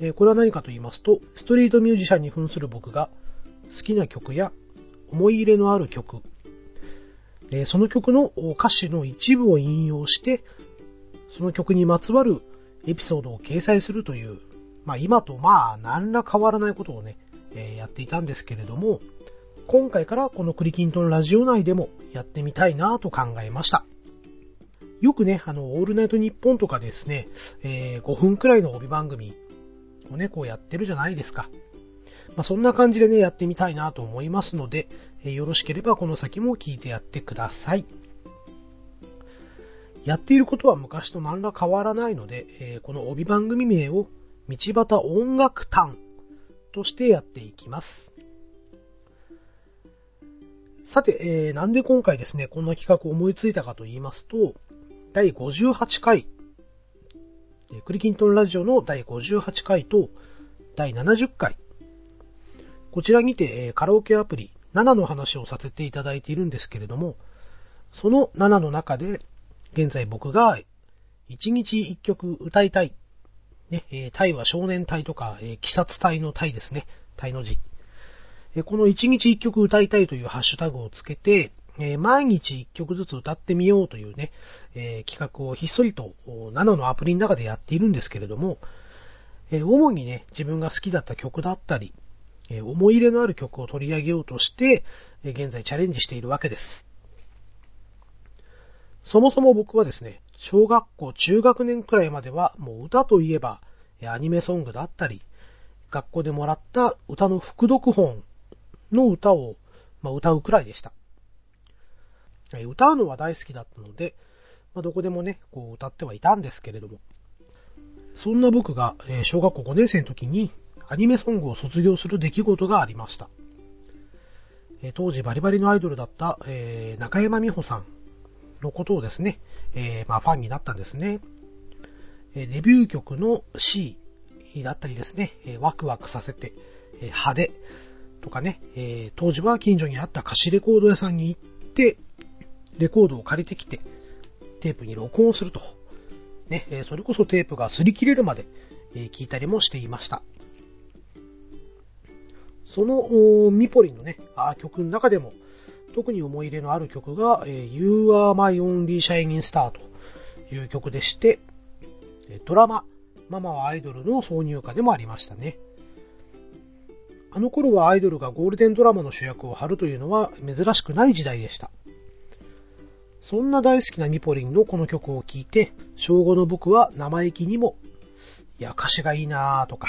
え、これは何かと言いますと、ストリートミュージシャンに扮する僕が好きな曲や思い入れのある曲、えー、その曲の歌詞の一部を引用して、その曲にまつわるエピソードを掲載するという、まあ今とまあ何ら変わらないことをね、えー、やっていたんですけれども、今回からこのクリキントンラジオ内でもやってみたいなと考えました。よくね、あの、オールナイトニッポンとかですね、えー、5分くらいの帯番組をね、こうやってるじゃないですか。まあ、そんな感じでね、やってみたいなと思いますので、え、よろしければこの先も聞いてやってください。やっていることは昔と何ら変わらないので、え、この帯番組名を道端音楽単としてやっていきます。さて、えー、なんで今回ですね、こんな企画を思いついたかと言いますと、第58回クリキントンラジオの第58回と第70回。こちらにてカラオケアプリ7の話をさせていただいているんですけれども、その7の中で、現在僕が1日1曲歌いたい。ね、えタイは少年隊とか、え鬼殺隊の隊ですね。隊の字。えこの1日1曲歌いたいというハッシュタグをつけて、え、毎日一曲ずつ歌ってみようというね、え、企画をひっそりと7のアプリの中でやっているんですけれども、え、主にね、自分が好きだった曲だったり、え思い入れのある曲を取り上げようとして、現在チャレンジしているわけです。そもそも僕はですね、小学校、中学年くらいまではもう歌といえば、アニメソングだったり、学校でもらった歌の副読本の歌を、まあ、歌うくらいでした。歌うのは大好きだったので、まあ、どこでもね、こう歌ってはいたんですけれども、そんな僕が、小学校5年生の時にアニメソングを卒業する出来事がありました。え当時バリバリのアイドルだった、えー中山美穂さんのことをですね、えまあファンになったんですね。えデビュー曲の C だったりですね、えワクワクさせて、え派手とかね、え当時は近所にあった貸しレコード屋さんに行って、レコードを借りてきて、テープに録音すると。ね、それこそテープが擦り切れるまでえ聞いたりもしていました。そのミポリンのね、曲の中でも特に思い入れのある曲が You Are My Only Shining Star という曲でして、ドラマ、ママはアイドルの挿入歌でもありましたね。あの頃はアイドルがゴールデンドラマの主役を張るというのは珍しくない時代でした。そんな大好きなミポリンのこの曲を聴いて、小5の僕は生意気にも、いや、歌詞がいいなぁとか、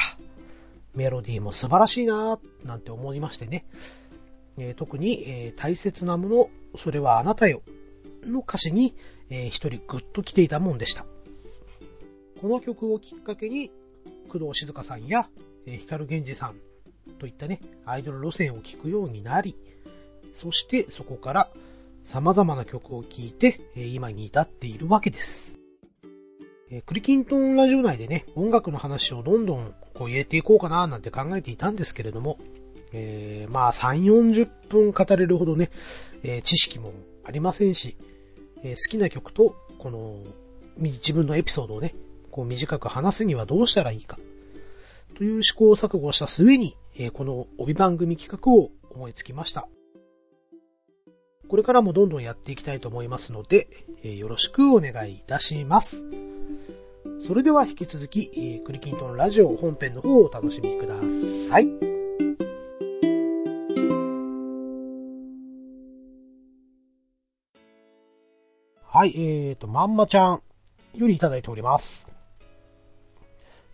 メロディーも素晴らしいなぁなんて思いましてね。えー、特に、えー、大切なもの、それはあなたよ、の歌詞に、えー、一人グッと来ていたもんでした。この曲をきっかけに、工藤静香さんや、えー、光源氏さんといったね、アイドル路線を聴くようになり、そしてそこから、様々な曲を聴いてえ、今に至っているわけです。えクリキントンラジオ内でね、音楽の話をどんどんこう入れていこうかななんて考えていたんですけれども、えー、まあ3、40分語れるほどね、えー、知識もありませんし、えー、好きな曲と、この、自分のエピソードをね、こう短く話すにはどうしたらいいか、という試行錯誤した末に、えこの帯番組企画を思いつきました。これからもどんどんやっていきたいと思いますので、えよろしくお願いいたします。それでは引き続き、えクリキントンラジオ本編の方をお楽しみください。はい、えーと、まんまちゃんよりいただいております。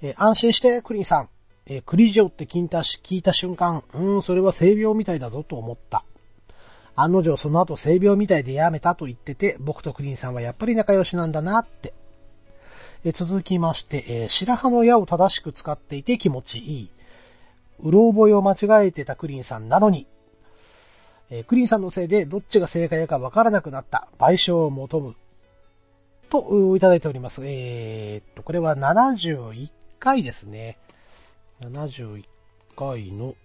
えー、安心して、クリンさん。えー、クリジオって聞いたし聞いた瞬間、うーん、それは性病みたいだぞと思った。案の定その後性病みたいでやめたと言ってて、僕とクリンさんはやっぱり仲良しなんだなって。続きまして、え、白羽の矢を正しく使っていて気持ちいい。うろ覚えを間違えてたクリンさんなのに、え、クリンさんのせいでどっちが正解かわからなくなった賠償を求む。と、いただいております。えー、っと、これは71回ですね。71回の、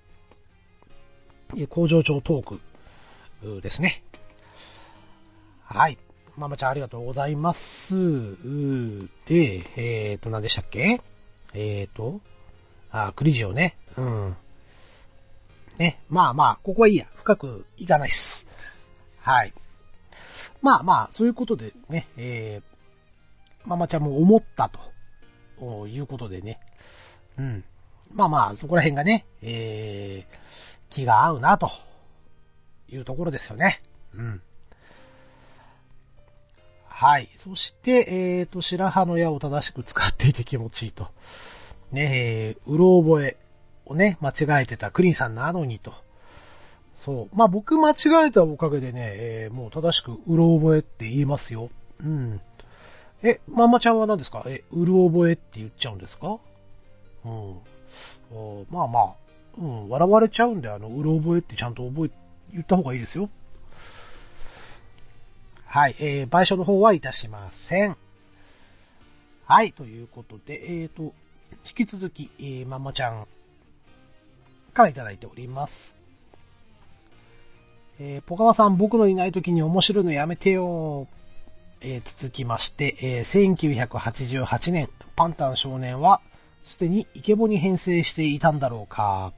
工場長トークですね。はい。ママちゃんありがとうございます。で、えーと、何でしたっけ？えーと、あ、クリジオね。うん。ね。まあまあ、ここはいいや。深くいかないっす。はい。まあまあ、そういうことでね、えー、ママちゃんも思ったと、いうことでね。うん。まあまあ、そこら辺がね、えー、気が合うな、というところですよね。うん。はい。そして、え、ー、と、白羽の矢を正しく使っていて気持ちいいと。ねえー、うろ覚えをね、間違えてたクリンさんなのにと。そう。まあ、僕間違えたおかげでね、えー、もう正しくうろ覚えって言いますよ。うん。え、ママちゃんは何ですか？え、うろ覚えって言っちゃうんですか？うん。まあまあ、うん、笑われちゃうんで、あの、うろ覚えってちゃんと覚え、言った方がいいですよ。はい、えー、賠償の方はいたしません。はい、ということで、えーと、引き続き、えー、まんまちゃんからいただいております。えー、ポカワさん、僕のいない時に面白いのやめてよ。えー、続きまして、えー、1988年、パンタン少年は、すでにイケボに編成していたんだろうか。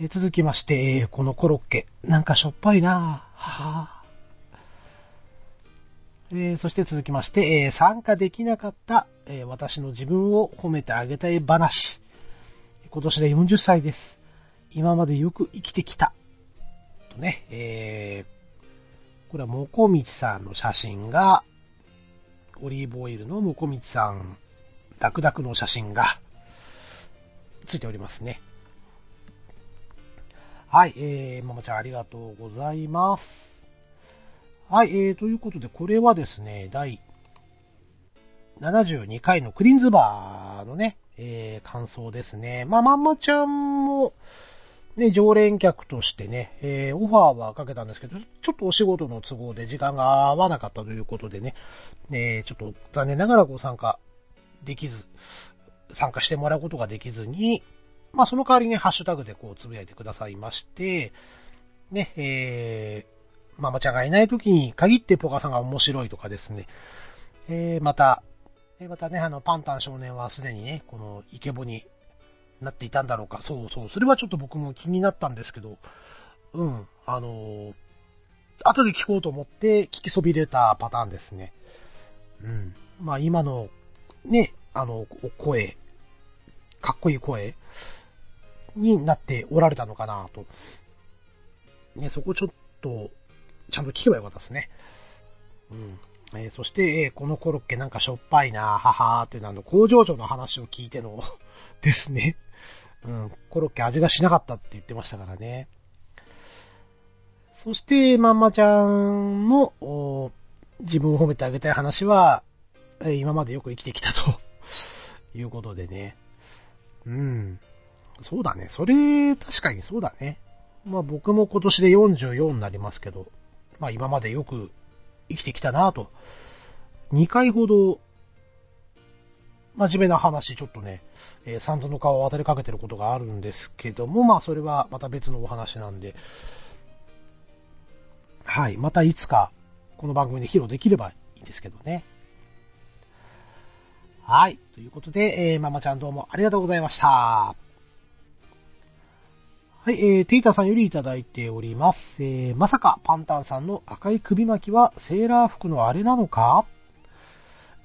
えー、続きまして、えー、このコロッケ、なんかしょっぱいなぁはぁ。えー、そして続きまして、えー、参加できなかった、えー、私の自分を褒めてあげたい話。今年で40歳です。今までよく生きてきた。とね、え、これはもこみちさんの写真が、オリーブオイルのもこみちさん、ダクダクの写真が、ついておりますね。はい、えー、ももちゃんありがとうございます。はい、えー、ということで、これはですね、第72回のクリーンズバーのね、えー、感想ですね。まあ、まんまちゃんも、ね、常連客としてね、えー、オファーはかけたんですけど、ちょっとお仕事の都合で時間が合わなかったということでね、えー、ちょっと残念ながらご参加できず、参加してもらうことができずに、まあその代わりにハッシュタグでこうつぶやいてくださいまして、ね、えー、ママちゃんがいない時に限ってポカさんが面白いとかですね、えー、また、えーまたね、あの、パンタン少年はすでにね、このイケボになっていたんだろうか。そうそう。それはちょっと僕も気になったんですけど、うん。あのー、後で聞こうと思って聞きそびれたパターンですね。うん。まあ今の、ね、あの、声、かっこいい声になっておられたのかなと。ね、そこちょっと、ちゃんと聞けばよかったですね。うん。えー、そして、えー、このコロッケなんかしょっぱいな、ははーっていうのあの、工場長の話を聞いての ですね。うん、コロッケ味がしなかったって言ってましたからね。そして、まんまちゃんの、自分を褒めてあげたい話は、えー、今までよく生きてきたと いうことでね。うん。そうだね。それ、確かにそうだね。まあ僕も今年で44になりますけど、まあ今までよく生きてきたなと。2回ほど、真面目な話、ちょっとね、えー、三途の川を渡りかけてることがあるんですけども、まあそれはまた別のお話なんで、はい、またいつか、この番組で披露できればいいんですけどね。はい。ということで、えー、ママちゃんどうもありがとうございました。はい、えー、テイタさんよりいただいております。えー、まさかパンタンさんの赤い首巻きはセーラー服のあれなのか？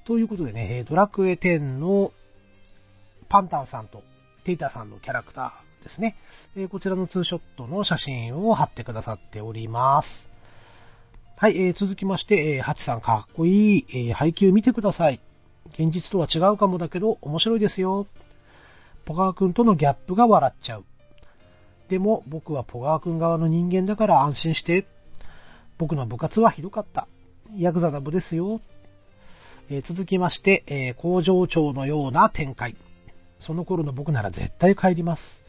ということでね、ドラクエ10のパンタンさんとテイタさんのキャラクターですね。えー、こちらのツーショットの写真を貼ってくださっております。はい、えー、続きまして、えー、ハチさんかっこいい、えー、配給見てください。現実とは違うかもだけど面白いですよ。ポカー君とのギャップが笑っちゃう。でも僕はポガー君側の人間だから安心して。僕の部活はひどかった。ヤクザな部ですよ。えー、続きまして、えー、工場長のような展開。その頃の僕なら絶対帰ります。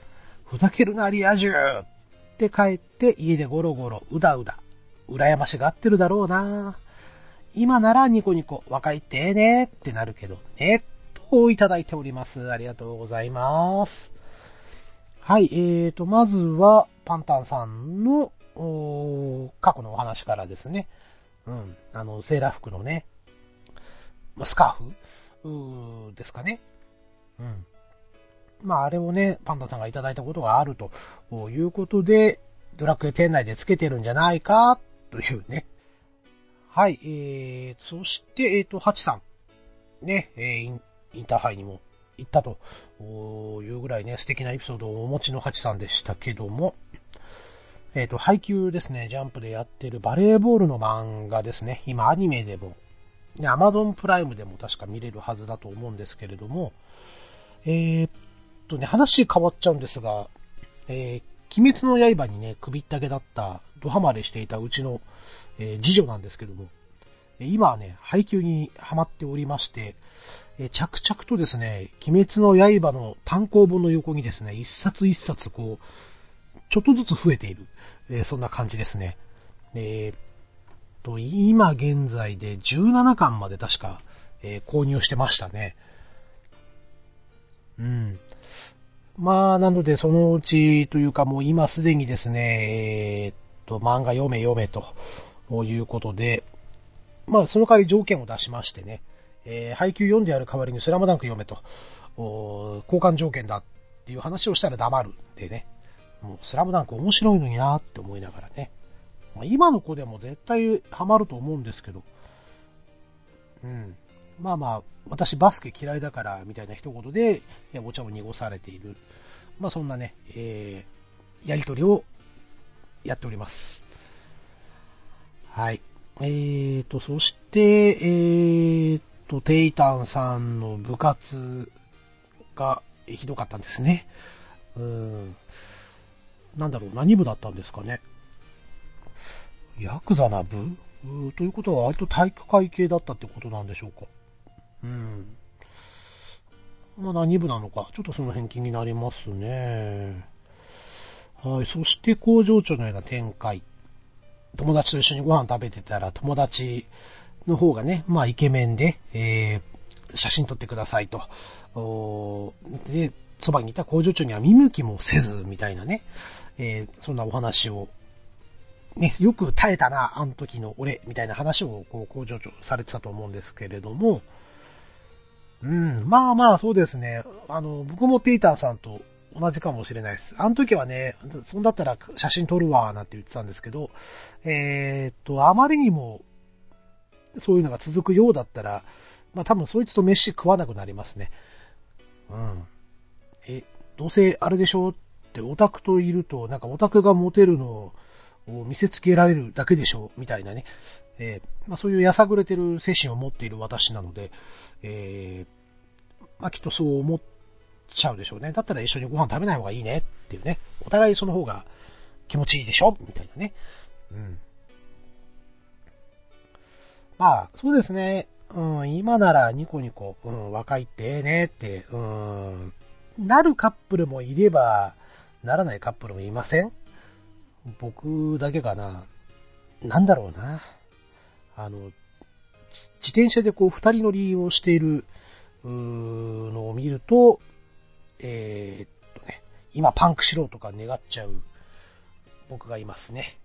ふざけるな、リア充って帰って家でゴロゴロ、うだうだ、羨ましがってるだろうな今ならニコニコ、若いってえねってなるけどね、といただいております。ありがとうございます。はい、えーと、まずは、パンタンさんの、過去のお話からですね。うん、あの、セーラー服のね、スカーフうーですかね。うん。まあ、あれをね、パンダさんがいただいたことがあるということで、ドラクエ店内でつけてるんじゃないか、というね。はい、えー、そして、えっ、ー、と、ハチさん。ね、えー、インインターハイにも行ったというぐらいね、素敵なエピソードをお持ちのハチさんでしたけども、えっ、ー、と、配給ですね、ジャンプでやってるバレーボールの漫画ですね、今アニメでも、ね、アマゾンプライムでも確か見れるはずだと思うんですけれども、えー、っとね、話変わっちゃうんですが、えー、鬼滅の刃にね、首ったけだった、ドハマりしていたうちの、えー、次女なんですけども、今はね、配給にハマっておりまして、え着々とですね、鬼滅の刃の単行本の横にですね、一冊一冊こう、ちょっとずつ増えている、えそんな感じですね。えー、と、今現在で17巻まで確か、え、購入してましたね。うん。まあ、なので、そのうちというかもう今すでにですね、えー、っと、漫画読め読めということで、まあ、その代わり条件を出しましてね、えー、配給読んでやる代わりにスラムダンク読めと、交換条件だっていう話をしたら黙るでね、もうスラムダンク面白いのになって思いながらね、まあ、今の子でも絶対ハマると思うんですけど、うん。まあまあ、私バスケ嫌いだからみたいな一言で、お茶を濁されている。まあそんなね、えー、やりとりをやっております。はい。えーと、そして、えーと、テイタンさんの部活がひどかったんですね。うん。なんだろう、何部だったんですかね。ヤクザな部？ということは割と体育会系だったってことなんでしょうか。うん。まあ何部なのか、ちょっとその辺気になりますね。はい。そして工場長のような展開。友達と一緒にご飯食べてたら、友達の方がね、まあイケメンで、えー、写真撮ってくださいと。で、そばにいた工場長には見向きもせず、みたいなね、えー、そんなお話を、ね、よく耐えたな、あの時の俺、みたいな話を、こう、工場長されてたと思うんですけれども、うん、まあまあ、そうですね。あの、僕もテイターさんと同じかもしれないです。あの時はね、そんだったら写真撮るわ、なんて言ってたんですけど、えー、っと、あまりにも、そういうのが続くようだったら、まあ多分そいつと飯食わなくなりますね。うん。え、どうせあれでしょって、オタクといると、なんかオタクがモテるのを見せつけられるだけでしょみたいなね。えー、まあそういうやさぐれてる精神を持っている私なので、えー、まあきっとそう思っちゃうでしょうね。だったら一緒にご飯食べない方がいいねっていうね。お互いその方が気持ちいいでしょみたいなね。うん。まあ、そうですね。うん、今ならニコニコ、うん、若いってええねって、うん、なるカップルもいれば、ならないカップルもいません？僕だけかな。なんだろうな。あの、自転車でこう二人乗りをしている、のを見ると、えー、っとね、今パンクしろとか願っちゃう僕がいますね。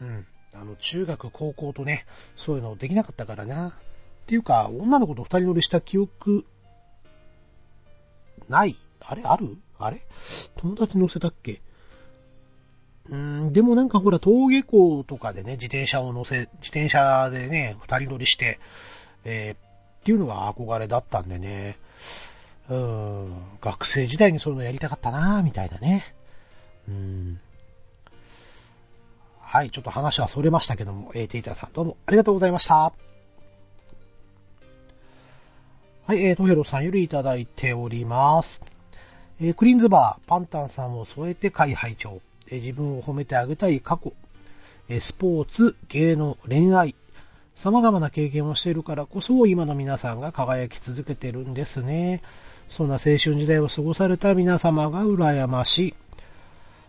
うん。あの、中学、高校とね、そういうのできなかったからな。っていうか、女の子と二人乗りした記憶、ない？あれ？ある？あれ？友達乗せたっけ？うん、でもなんかほら、登下校とかでね、自転車を乗せ、自転車でね、二人乗りして、えー、っていうのが憧れだったんでね、うん、学生時代にそういうのやりたかったなみたいなね。うん。はい、ちょっと話はそれましたけども、えー、テイターさんどうもありがとうございました。はい、えー、トヘロさんよりいただいております。えー、クリーンズバー、パンタンさんを添えて会拝聴えー、自分を褒めてあげたい過去、えー、スポーツ、芸能、恋愛、様々な経験をしているからこそ、今の皆さんが輝き続けてるんですね。そんな青春時代を過ごされた皆様が羨ましい。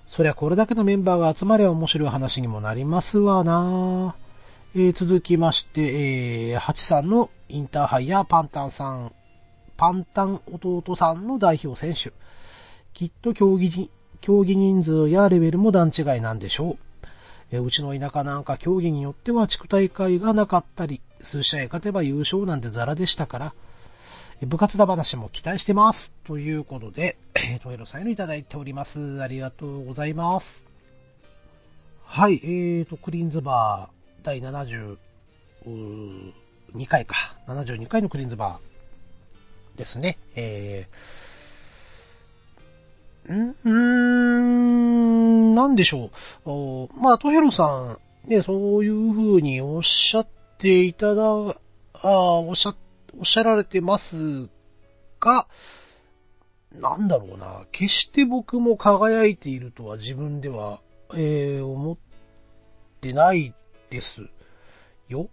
そりゃこれだけのメンバーが集まれば面白い話にもなりますわなえー、続きまして、えー、ハチさんのインターハイやパンタンさん、パンタン弟さんの代表選手。きっと競技競技人数やレベルも段違いなんでしょう。えー、うちの田舎なんか競技によっては地区大会がなかったり、数試合勝てば優勝なんてザラでしたから、部活だ話も期待してます。ということで、えー、トヘロさんへのいただいております。ありがとうございます。はい、えーと、クリーンズバー第72回か。72回のクリーンズバーですね。えー、んーん、なんでしょう。まあ、トヘロさん、ね、そういう風におっしゃっていただ、あおっしゃっおっしゃられてますが、なんだろうな、決して僕も輝いているとは自分では、えー、思ってないです。よ。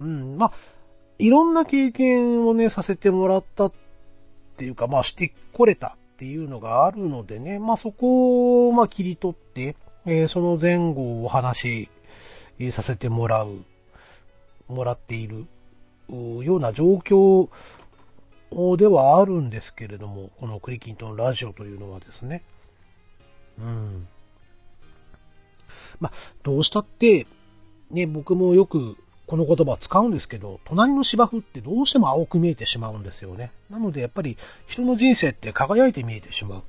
うん、まあ、いろんな経験をね、させてもらったっていうか、まあ、してこれたっていうのがあるのでね、まあ、そこを、まあ、切り取って、えー、その前後をお話しさせてもらう、もらっているような状況ではあるんですけれども、このクリキントンラジオというのはですね。うん。まあ、どうしたって、ね、僕もよくこの言葉使うんですけど、隣の芝生ってどうしても青く見えてしまうんですよね。なのでやっぱり人の人生って輝いて見えてしまう。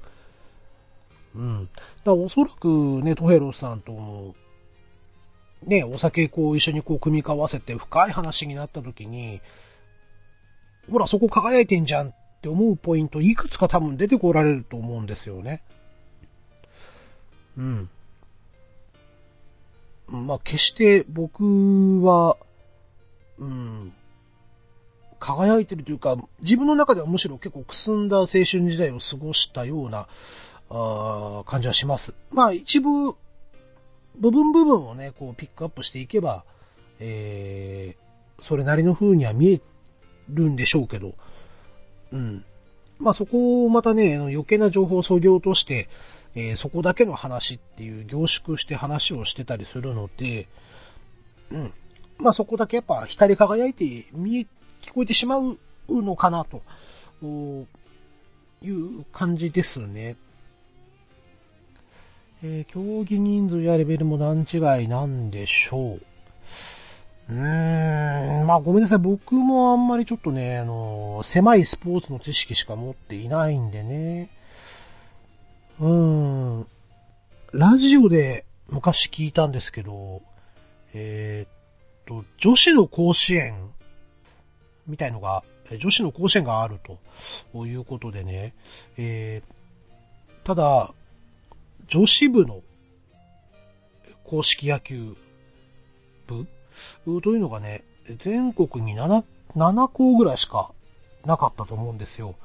うん。だからおそらくね、トヘロさんともね、お酒こう一緒にこう組み交わせて深い話になった時に、ほらそこ輝いてんじゃんって思うポイントいくつか多分出てこられると思うんですよね。うん。まあ、決して僕は、うん、輝いてるというか、自分の中ではむしろ結構くすんだ青春時代を過ごしたような、あ感じはします。まあ一部、部分部分をね、こうピックアップしていけば、えー、それなりの風には見えるんでしょうけど、うん。まあそこをまたね、余計な情報を削ぎ落として、えー、そこだけの話っていう凝縮して話をしてたりするので、うん。まあそこだけやっぱ光り輝いて見え、聞こえてしまうのかなと、いう感じですね。えー、競技人数やレベルも段違いなんでしょう。うーん、まあごめんなさい。僕もあんまりちょっとね、あの、狭いスポーツの知識しか持っていないんでね。うーん。ラジオで昔聞いたんですけど、えー、っと、女子の甲子園みたいのが、女子の甲子園があるということでね、えー、ただ、女子部の公式野球部？というのがね、全国に 7, 7校ぐらいしかなかったと思うんですよ。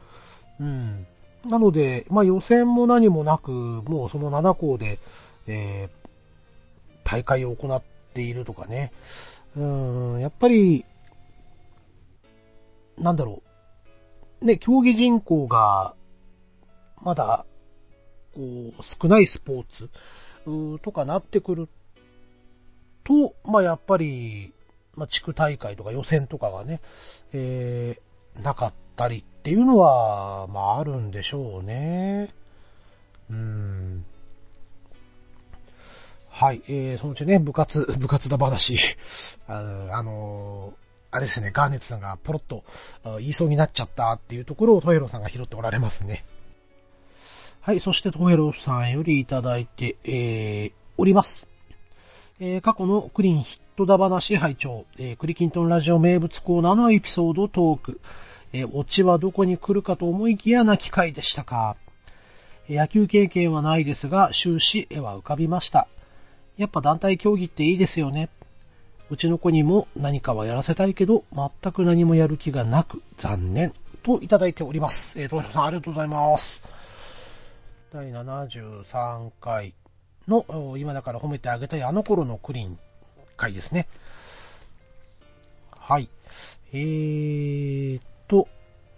うん。なので、まあ予選も何もなく、もうその7校で、えー、大会を行っているとかね。うん、やっぱり、なんだろう。ね、競技人口が、まだこう、少ないスポーツとかなってくると、まあ、やっぱり、まあ、地区大会とか予選とかがね、えー、なかったりっていうのは、まあ、あるんでしょうね。うん。はい、えー、そのうちね、部活、部活だ話、ああの、あれですね、ガーネットさんがポロッと言いそうになっちゃったっていうところをトイロさんが拾っておられますね。はい、そしてトヘロさんよりいただいて、えー、おります。えー、過去のクリンヒットだ話拝聴、えー、クリキントンラジオ名物コーナーのエピソードトーク、えー、オチはどこに来るかと思いきやな機会でしたか。野球経験はないですが、終始絵は浮かびました。やっぱ団体競技っていいですよね。うちの子にも何かはやらせたいけど、全く何もやる気がなく、残念。といただいております。えー、トヘロさんありがとうございます。第73回の、今だから褒めてあげたいあの頃のクリーン回ですね。はい。えーと、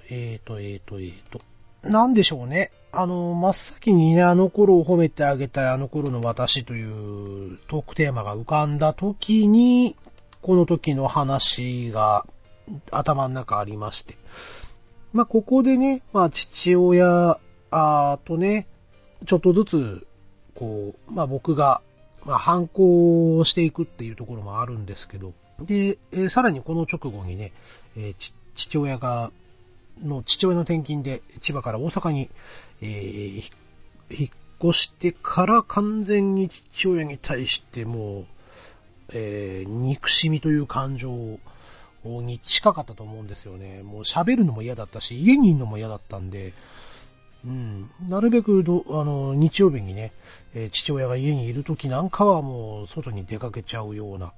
えーと、えーと、えーと、なんでしょうね。あの、真っ先にね、あの頃を褒めてあげたいあの頃の私というトークテーマが浮かんだ時に、この時の話が頭の中ありまして。まあ、ここでね、まあ、父親あとね、ちょっとずつ、こう、まあ、僕が、まあ、反抗していくっていうところもあるんですけど、で、えー、さらにこの直後にね、えー、父親が、の父親の転勤で千葉から大阪に、えー、引っ越してから完全に父親に対してもう、えー、憎しみという感情に近かったと思うんですよね。もう喋るのも嫌だったし、家にいるのも嫌だったんで、うん、なるべくど、あの、日曜日にね、えー、父親が家にいる時なんかはもう外に出かけちゃうような、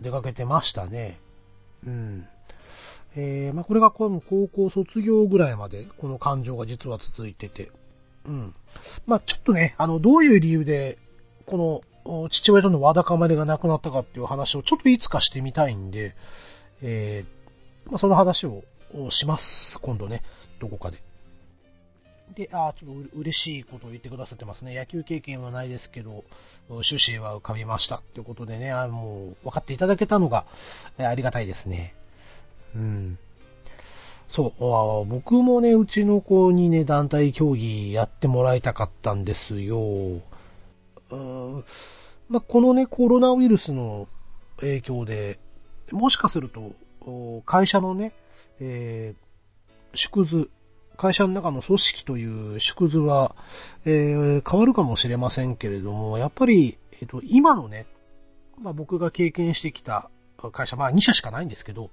出かけてましたね。うん。えー、まあ、これがこの高校卒業ぐらいまで、この感情が実は続いてて、うん。まあ、ちょっとね、あの、どういう理由で、この、父親とのわだかまりがなくなったかっていう話をちょっといつかしてみたいんで、えー、まあ、その話をします。今度ね、どこかで。で、あちょっと嬉しいことを言ってくださってますね。野球経験はないですけど、趣旨は浮かびました。ということでね、あもう、分かっていただけたのが、ありがたいですね。うん。そう、僕もね、うちの子にね、団体競技やってもらいたかったんですよ。うんまあ、このね、コロナウイルスの影響で、もしかすると、会社のね、えー、縮図、会社の中の組織という縮図は、えー、変わるかもしれませんけれども、やっぱり、えっ、と、今のね、まあ、僕が経験してきた会社、まあ2社しかないんですけど、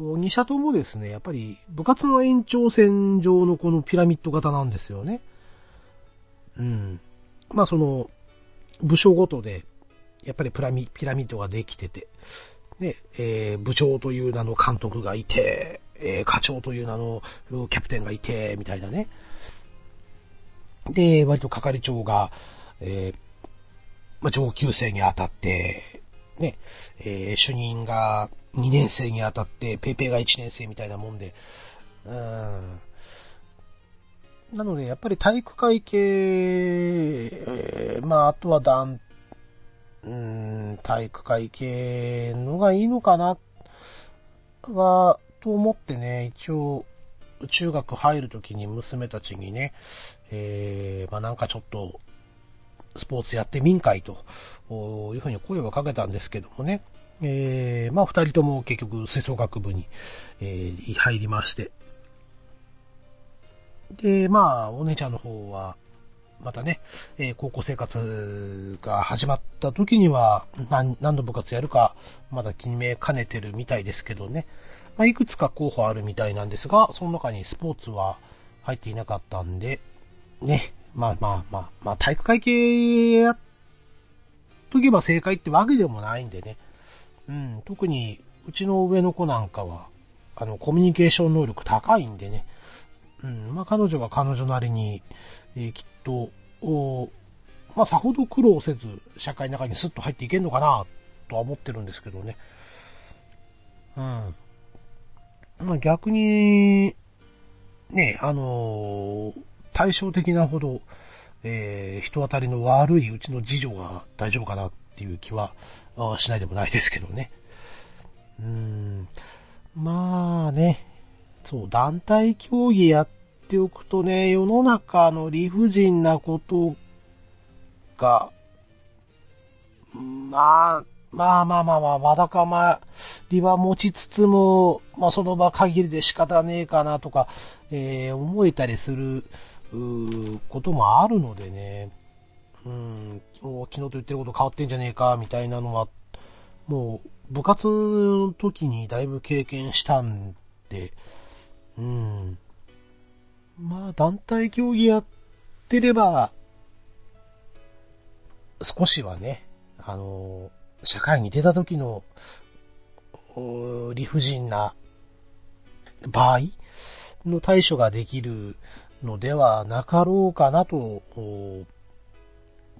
2社ともですね、やっぱり部活の延長線上のこのピラミッド型なんですよね。うん。まあその、部署ごとで、やっぱりピラミピラミッドができてて、ね、えー、部長という名の監督がいて、えー、課長という名のキャプテンがいて、みたいなね。で、割と係長が、えー、まあ、上級生に当たって、ね、えー、主任が2年生に当たって、ペイペイが1年生みたいなもんで、うーん。なので、やっぱり体育会系、えー、まあ、あとは団、うーん、体育会系のがいいのかな、は、と思ってね、一応、中学入るときに娘たちにね、えー、まあなんかちょっと、スポーツやってみんかいと、いうふうに声をかけたんですけどもね、えー、まあ二人とも結局、吹奏楽部に、えー、入りまして、で、まあ、お姉ちゃんの方は、またね、えー、高校生活が始まった時には何、何の部活やるか、まだ決めかねてるみたいですけどね。まあ、いくつか候補あるみたいなんですが、その中にスポーツは入っていなかったんで、ね、まあまあまあ、まあ体育会系やっとけば正解ってわけでもないんでね。うん、特にうちの上の子なんかは、あの、コミュニケーション能力高いんでね。うん、まあ彼女は彼女なりに、えー、きっと、おまあさほど苦労せず、社会の中にスッと入っていけんのかな、とは思ってるんですけどね。うん。まあ逆に、ね、あのー、対照的なほど、えー、人当たりの悪いうちの次女が大丈夫かなっていう気はしないでもないですけどね。うーん。まあね、そう、団体競技やっておくとね、世の中の理不尽なことが、まあ、まあまあまあまあ、わだかまりは持ちつつも、まあその場限りで仕方ねえかなとか、えー、思えたりする、うこともあるのでね、うん、昨日と言ってること変わってんじゃねえか、みたいなのは、もう、部活の時にだいぶ経験したんで、うん。まあ、団体競技やってれば、少しはね、あの、社会に出た時の、理不尽な場合の対処ができるのではなかろうかなと、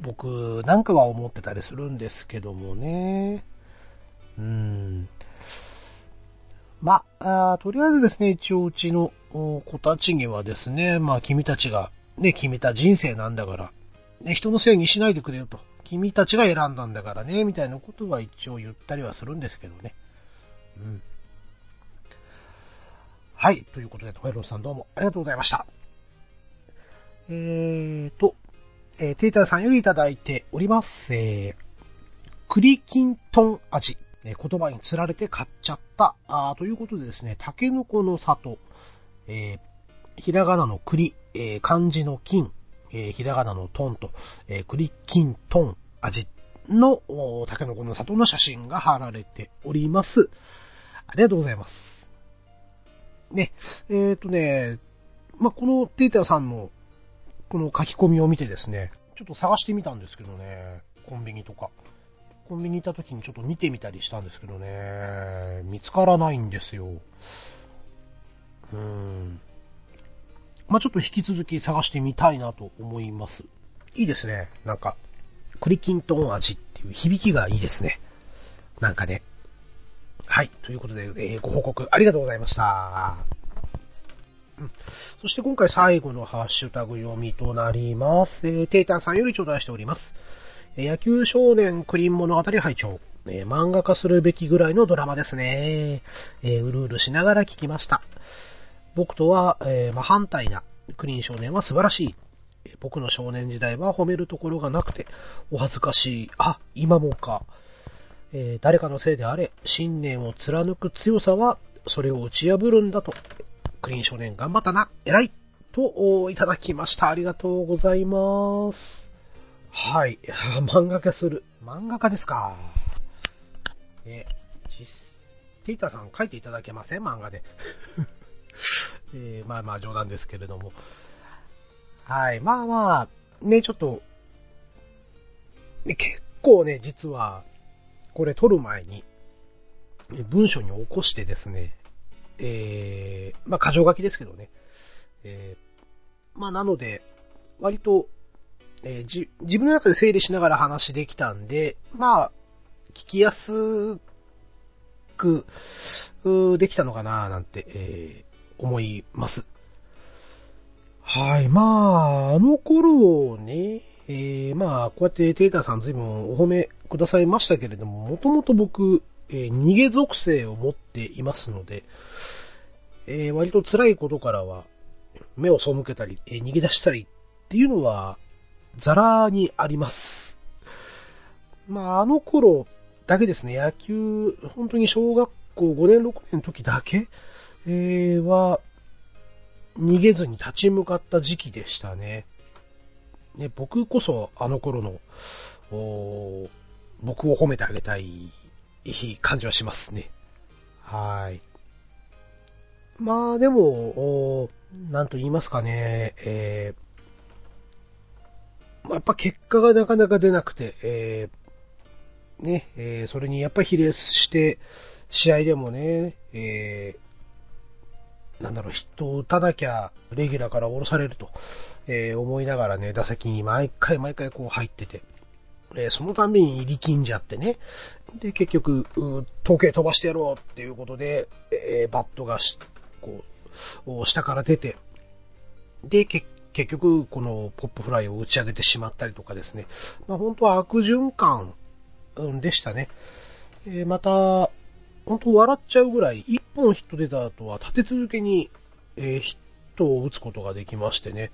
僕なんかは思ってたりするんですけどもね。うん。まあ、とりあえずですね、一応うちの子たちにはですね、まあ君たちがね、決めた人生なんだから、ね、人のせいにしないでくれよと。君たちが選んだんだからね、みたいなことは一応言ったりはするんですけどね。うん。はい。ということで、トカイロスさんどうもありがとうございました。えーと、えー、テーターさんよりいただいております。えー、栗きんとん味。え、言葉に釣られて買っちゃった。あということでですね、タケノコの里、えー、ひらがなの栗、えー、漢字の金、えー、ひらがなのトンと、えー、栗きんとん味の、タケノコの里の写真が貼られております。ありがとうございます。ね、えっ、ー、とね、まあ、このテーターさんのこの書き込みを見てですね、ちょっと探してみたんですけどね、コンビニとか。コンビニ行った時にちょっと見てみたりしたんですけどね、見つからないんですよ。うーん。まあ、ちょっと引き続き探してみたいなと思います。いいですね。なんか、クリキントン味っていう響きがいいですね。なんかね。はい。ということで、えー、ご報告ありがとうございました。そして今回最後のハッシュタグ読みとなります。えー、テータンさんより頂戴しております。野球少年クリーン物語拝聴えー、漫画化するべきぐらいのドラマですね。えー、うるうるしながら聞きました。僕とは、えー、真反対なクリーン少年は素晴らしい。僕の少年時代は褒めるところがなくて、お恥ずかしい。あ、今もか。えー、誰かのせいであれ、信念を貫く強さは、それを打ち破るんだと。クリーン少年頑張ったな。偉いと、いただきました。ありがとうございます。はい。漫画化する。漫画家ですか。え、実、ティータさん書いていただけません？漫画で。えー、まあまあ冗談ですけれども。はい。まあまあ、ね、ちょっと、ね、結構ね、実は、これ撮る前に、文章に起こしてですね、えー、まあ、箇条書きですけどね。えー、まあ、なので、割と、えー、じ、自分の中で整理しながら話できたんで、まあ、聞きやすく、できたのかななんて、えー、思います。はい。まあ、あの頃ね、えー、まあ、こうやってテータさん随分お褒めくださいましたけれども、もともと僕、えー、逃げ属性を持っていますので、えー、割と辛いことからは目を背けたり、えー、逃げ出したりっていうのは、ザラーにあります。まあ、あの頃だけですね、野球、本当に小学校5年6年の時だけ、えー、は、逃げずに立ち向かった時期でしたね。ね、僕こそあの頃の、僕を褒めてあげたい感じはしますね。はい。まあでも、なんと言いますかね、えー、やっぱ結果がなかなか出なくて、えー、ね、えー、それにやっぱり比例して、試合でもね、えー、なんだろう、ヒットを打たなきゃ、レギュラーから降ろされると、えー、思いながらね、打席に毎回毎回こう入ってて、えー、そのために力んじゃってね。で、結局、時計飛ばしてやろうっていうことで、えー、バットがし、こう、下から出て、で、結局、このポップフライを打ち上げてしまったりとかですね。まあ本当は悪循環でしたね。えー、また、本当笑っちゃうぐらい、一本ヒット出た後は立て続けに、えー、ヒットを打つことができましてね。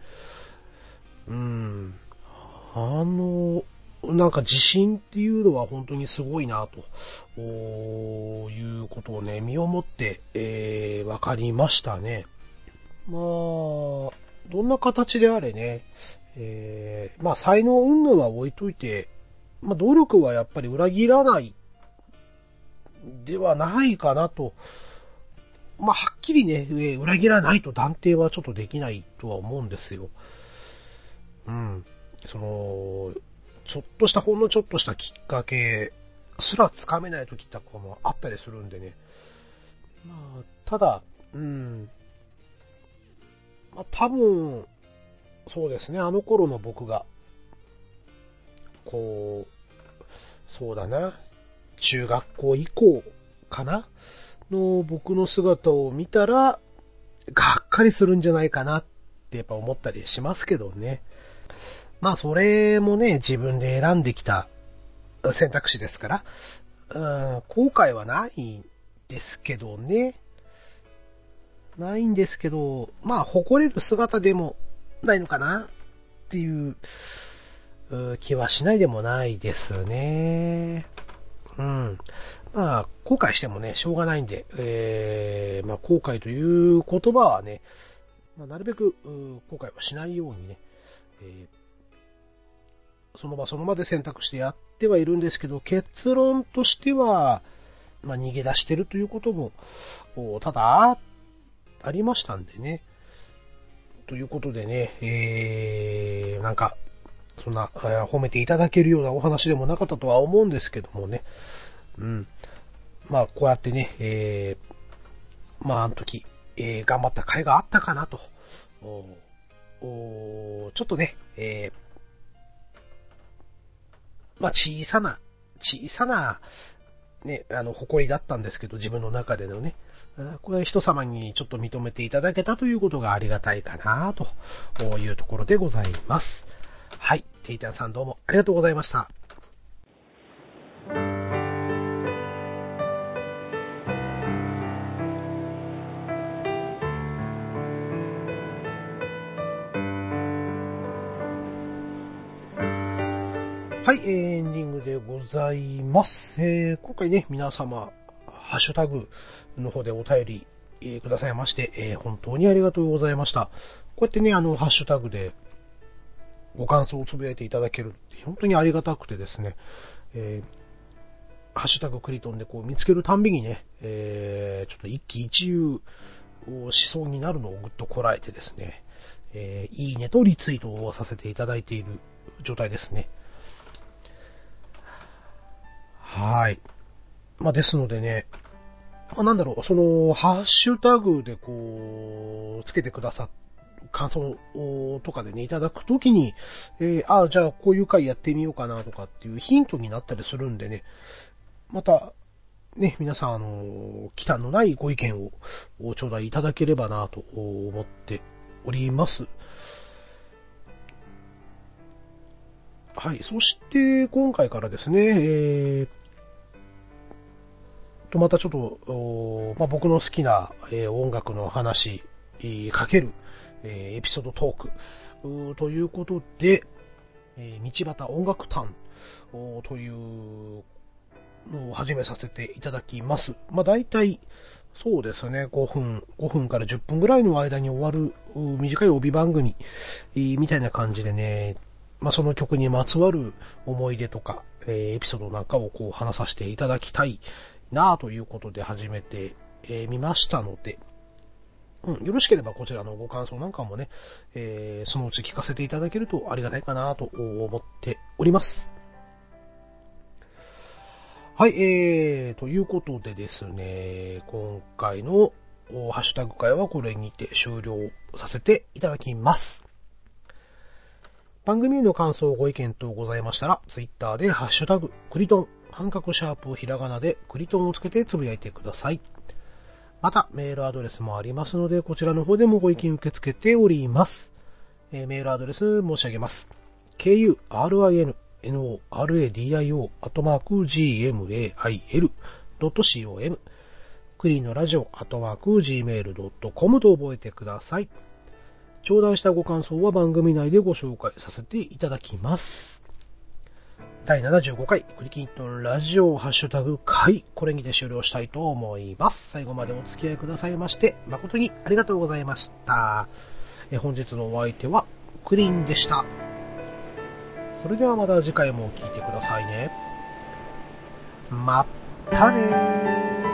うん。あの、なんか自信っていうのは本当にすごいな、ということをね、身をもって、えー、わかりましたね。まあ、どんな形であれね、えー、まあ才能云々は置いといて、まあ努力はやっぱり裏切らないではないかなと。まあはっきりね、裏切らないと断定はちょっとできないとは思うんですよ。うん。その、ちょっとした、ほんのちょっとしたきっかけすらつかめない時ってこもあったりするんでね。まあ、ただ、うん。まあ、多分、そうですね、あの頃の僕が、こう、そうだな、中学校以降かな？の僕の姿を見たら、がっかりするんじゃないかなってやっぱ思ったりしますけどね。まあそれもね、自分で選んできた選択肢ですから、うん、後悔はないんですけどね。ないんですけど、まあ誇れる姿でもないのかなっていう気はしないでもないですね。うん。まあ、後悔してもね、しょうがないんで、えー、まあ、後悔という言葉はね、まあ、なるべく、後悔はしないようにね、えー、その場その場で選択してやってはいるんですけど、結論としては、まあ、逃げ出してるということも、ただ、ありましたんでね。ということでね、えー、なんか、そんな、褒めていただけるようなお話でもなかったとは思うんですけどもね。うん。まあ、こうやってね、えー、まあ、あの時、えー、頑張った甲斐があったかなと。おちょっとね、えー、まあ、小さな、小さな、ね、あの、誇りだったんですけど、自分の中でのね。これは人様にちょっと認めていただけたということがありがたいかな、というところでございます。はい。テイタンさんどうもありがとうございました。はい、エンディングでございます。えー、今回ね、皆様、ハッシュタグの方でお便り、えー、くださいまして、えー、本当にありがとうございました。こうやってね、あの、ハッシュタグでご感想をつぶやいていただけるって本当にありがたくてですね、えー、ハッシュタグクリトンでこう見つけるたんびにね、えー、ちょっと一喜一憂をしそうになるのをぐっとこらえてですね、えー、いいねとリツイートをさせていただいている状態ですね。はい。まあ、ですのでね、まあ、なんだろう、その、ハッシュタグでこう、つけてくださって感想とかでね、いただくときに、えー、ああ、じゃあこういう回やってみようかなとかっていうヒントになったりするんでね、また、ね、皆さん、あの、忌憚のないご意見を頂戴いただければなと思っております。はい。そして、今回からですね、えー、と、またちょっと、まあ、僕の好きな、えー、音楽の話、かける、えー、エピソードトーク。ということで、えー、道端音楽館というのを始めさせていただきます。まあ大体、そうですね、5分、5分から10分ぐらいの間に終わる短い帯番組、みたいな感じでね、まあその曲にまつわる思い出とか、えエピソードなんかをこう話させていただきたいなということで始めてみましたので、うん、よろしければこちらのご感想なんかもね、えー、そのうち聞かせていただけるとありがたいかなと思っております。はい、えー、ということでですね、今回のハッシュタグ会はこれにて終了させていただきます。番組への感想、ご意見等ございましたら、ツイッターでハッシュタグ、クリトン、半角シャープひらがなでクリトンをつけてつぶやいてください。また、メールアドレスもありますので、こちらの方でもご意見受け付けております。えー、メールアドレス申し上げます。kurinnoradio.gmail.com クリーンのラジオ、アトマーク、gmail.com と覚えてください。頂戴したご感想は番組内でご紹介させていただきます。第75回、クリキントンラジオハッシュタグ回、これにて終了したいと思います。最後までお付き合いくださいまして、誠にありがとうございました。え本日のお相手は、クリンでした。それではまた次回も聞いてくださいね。またねー。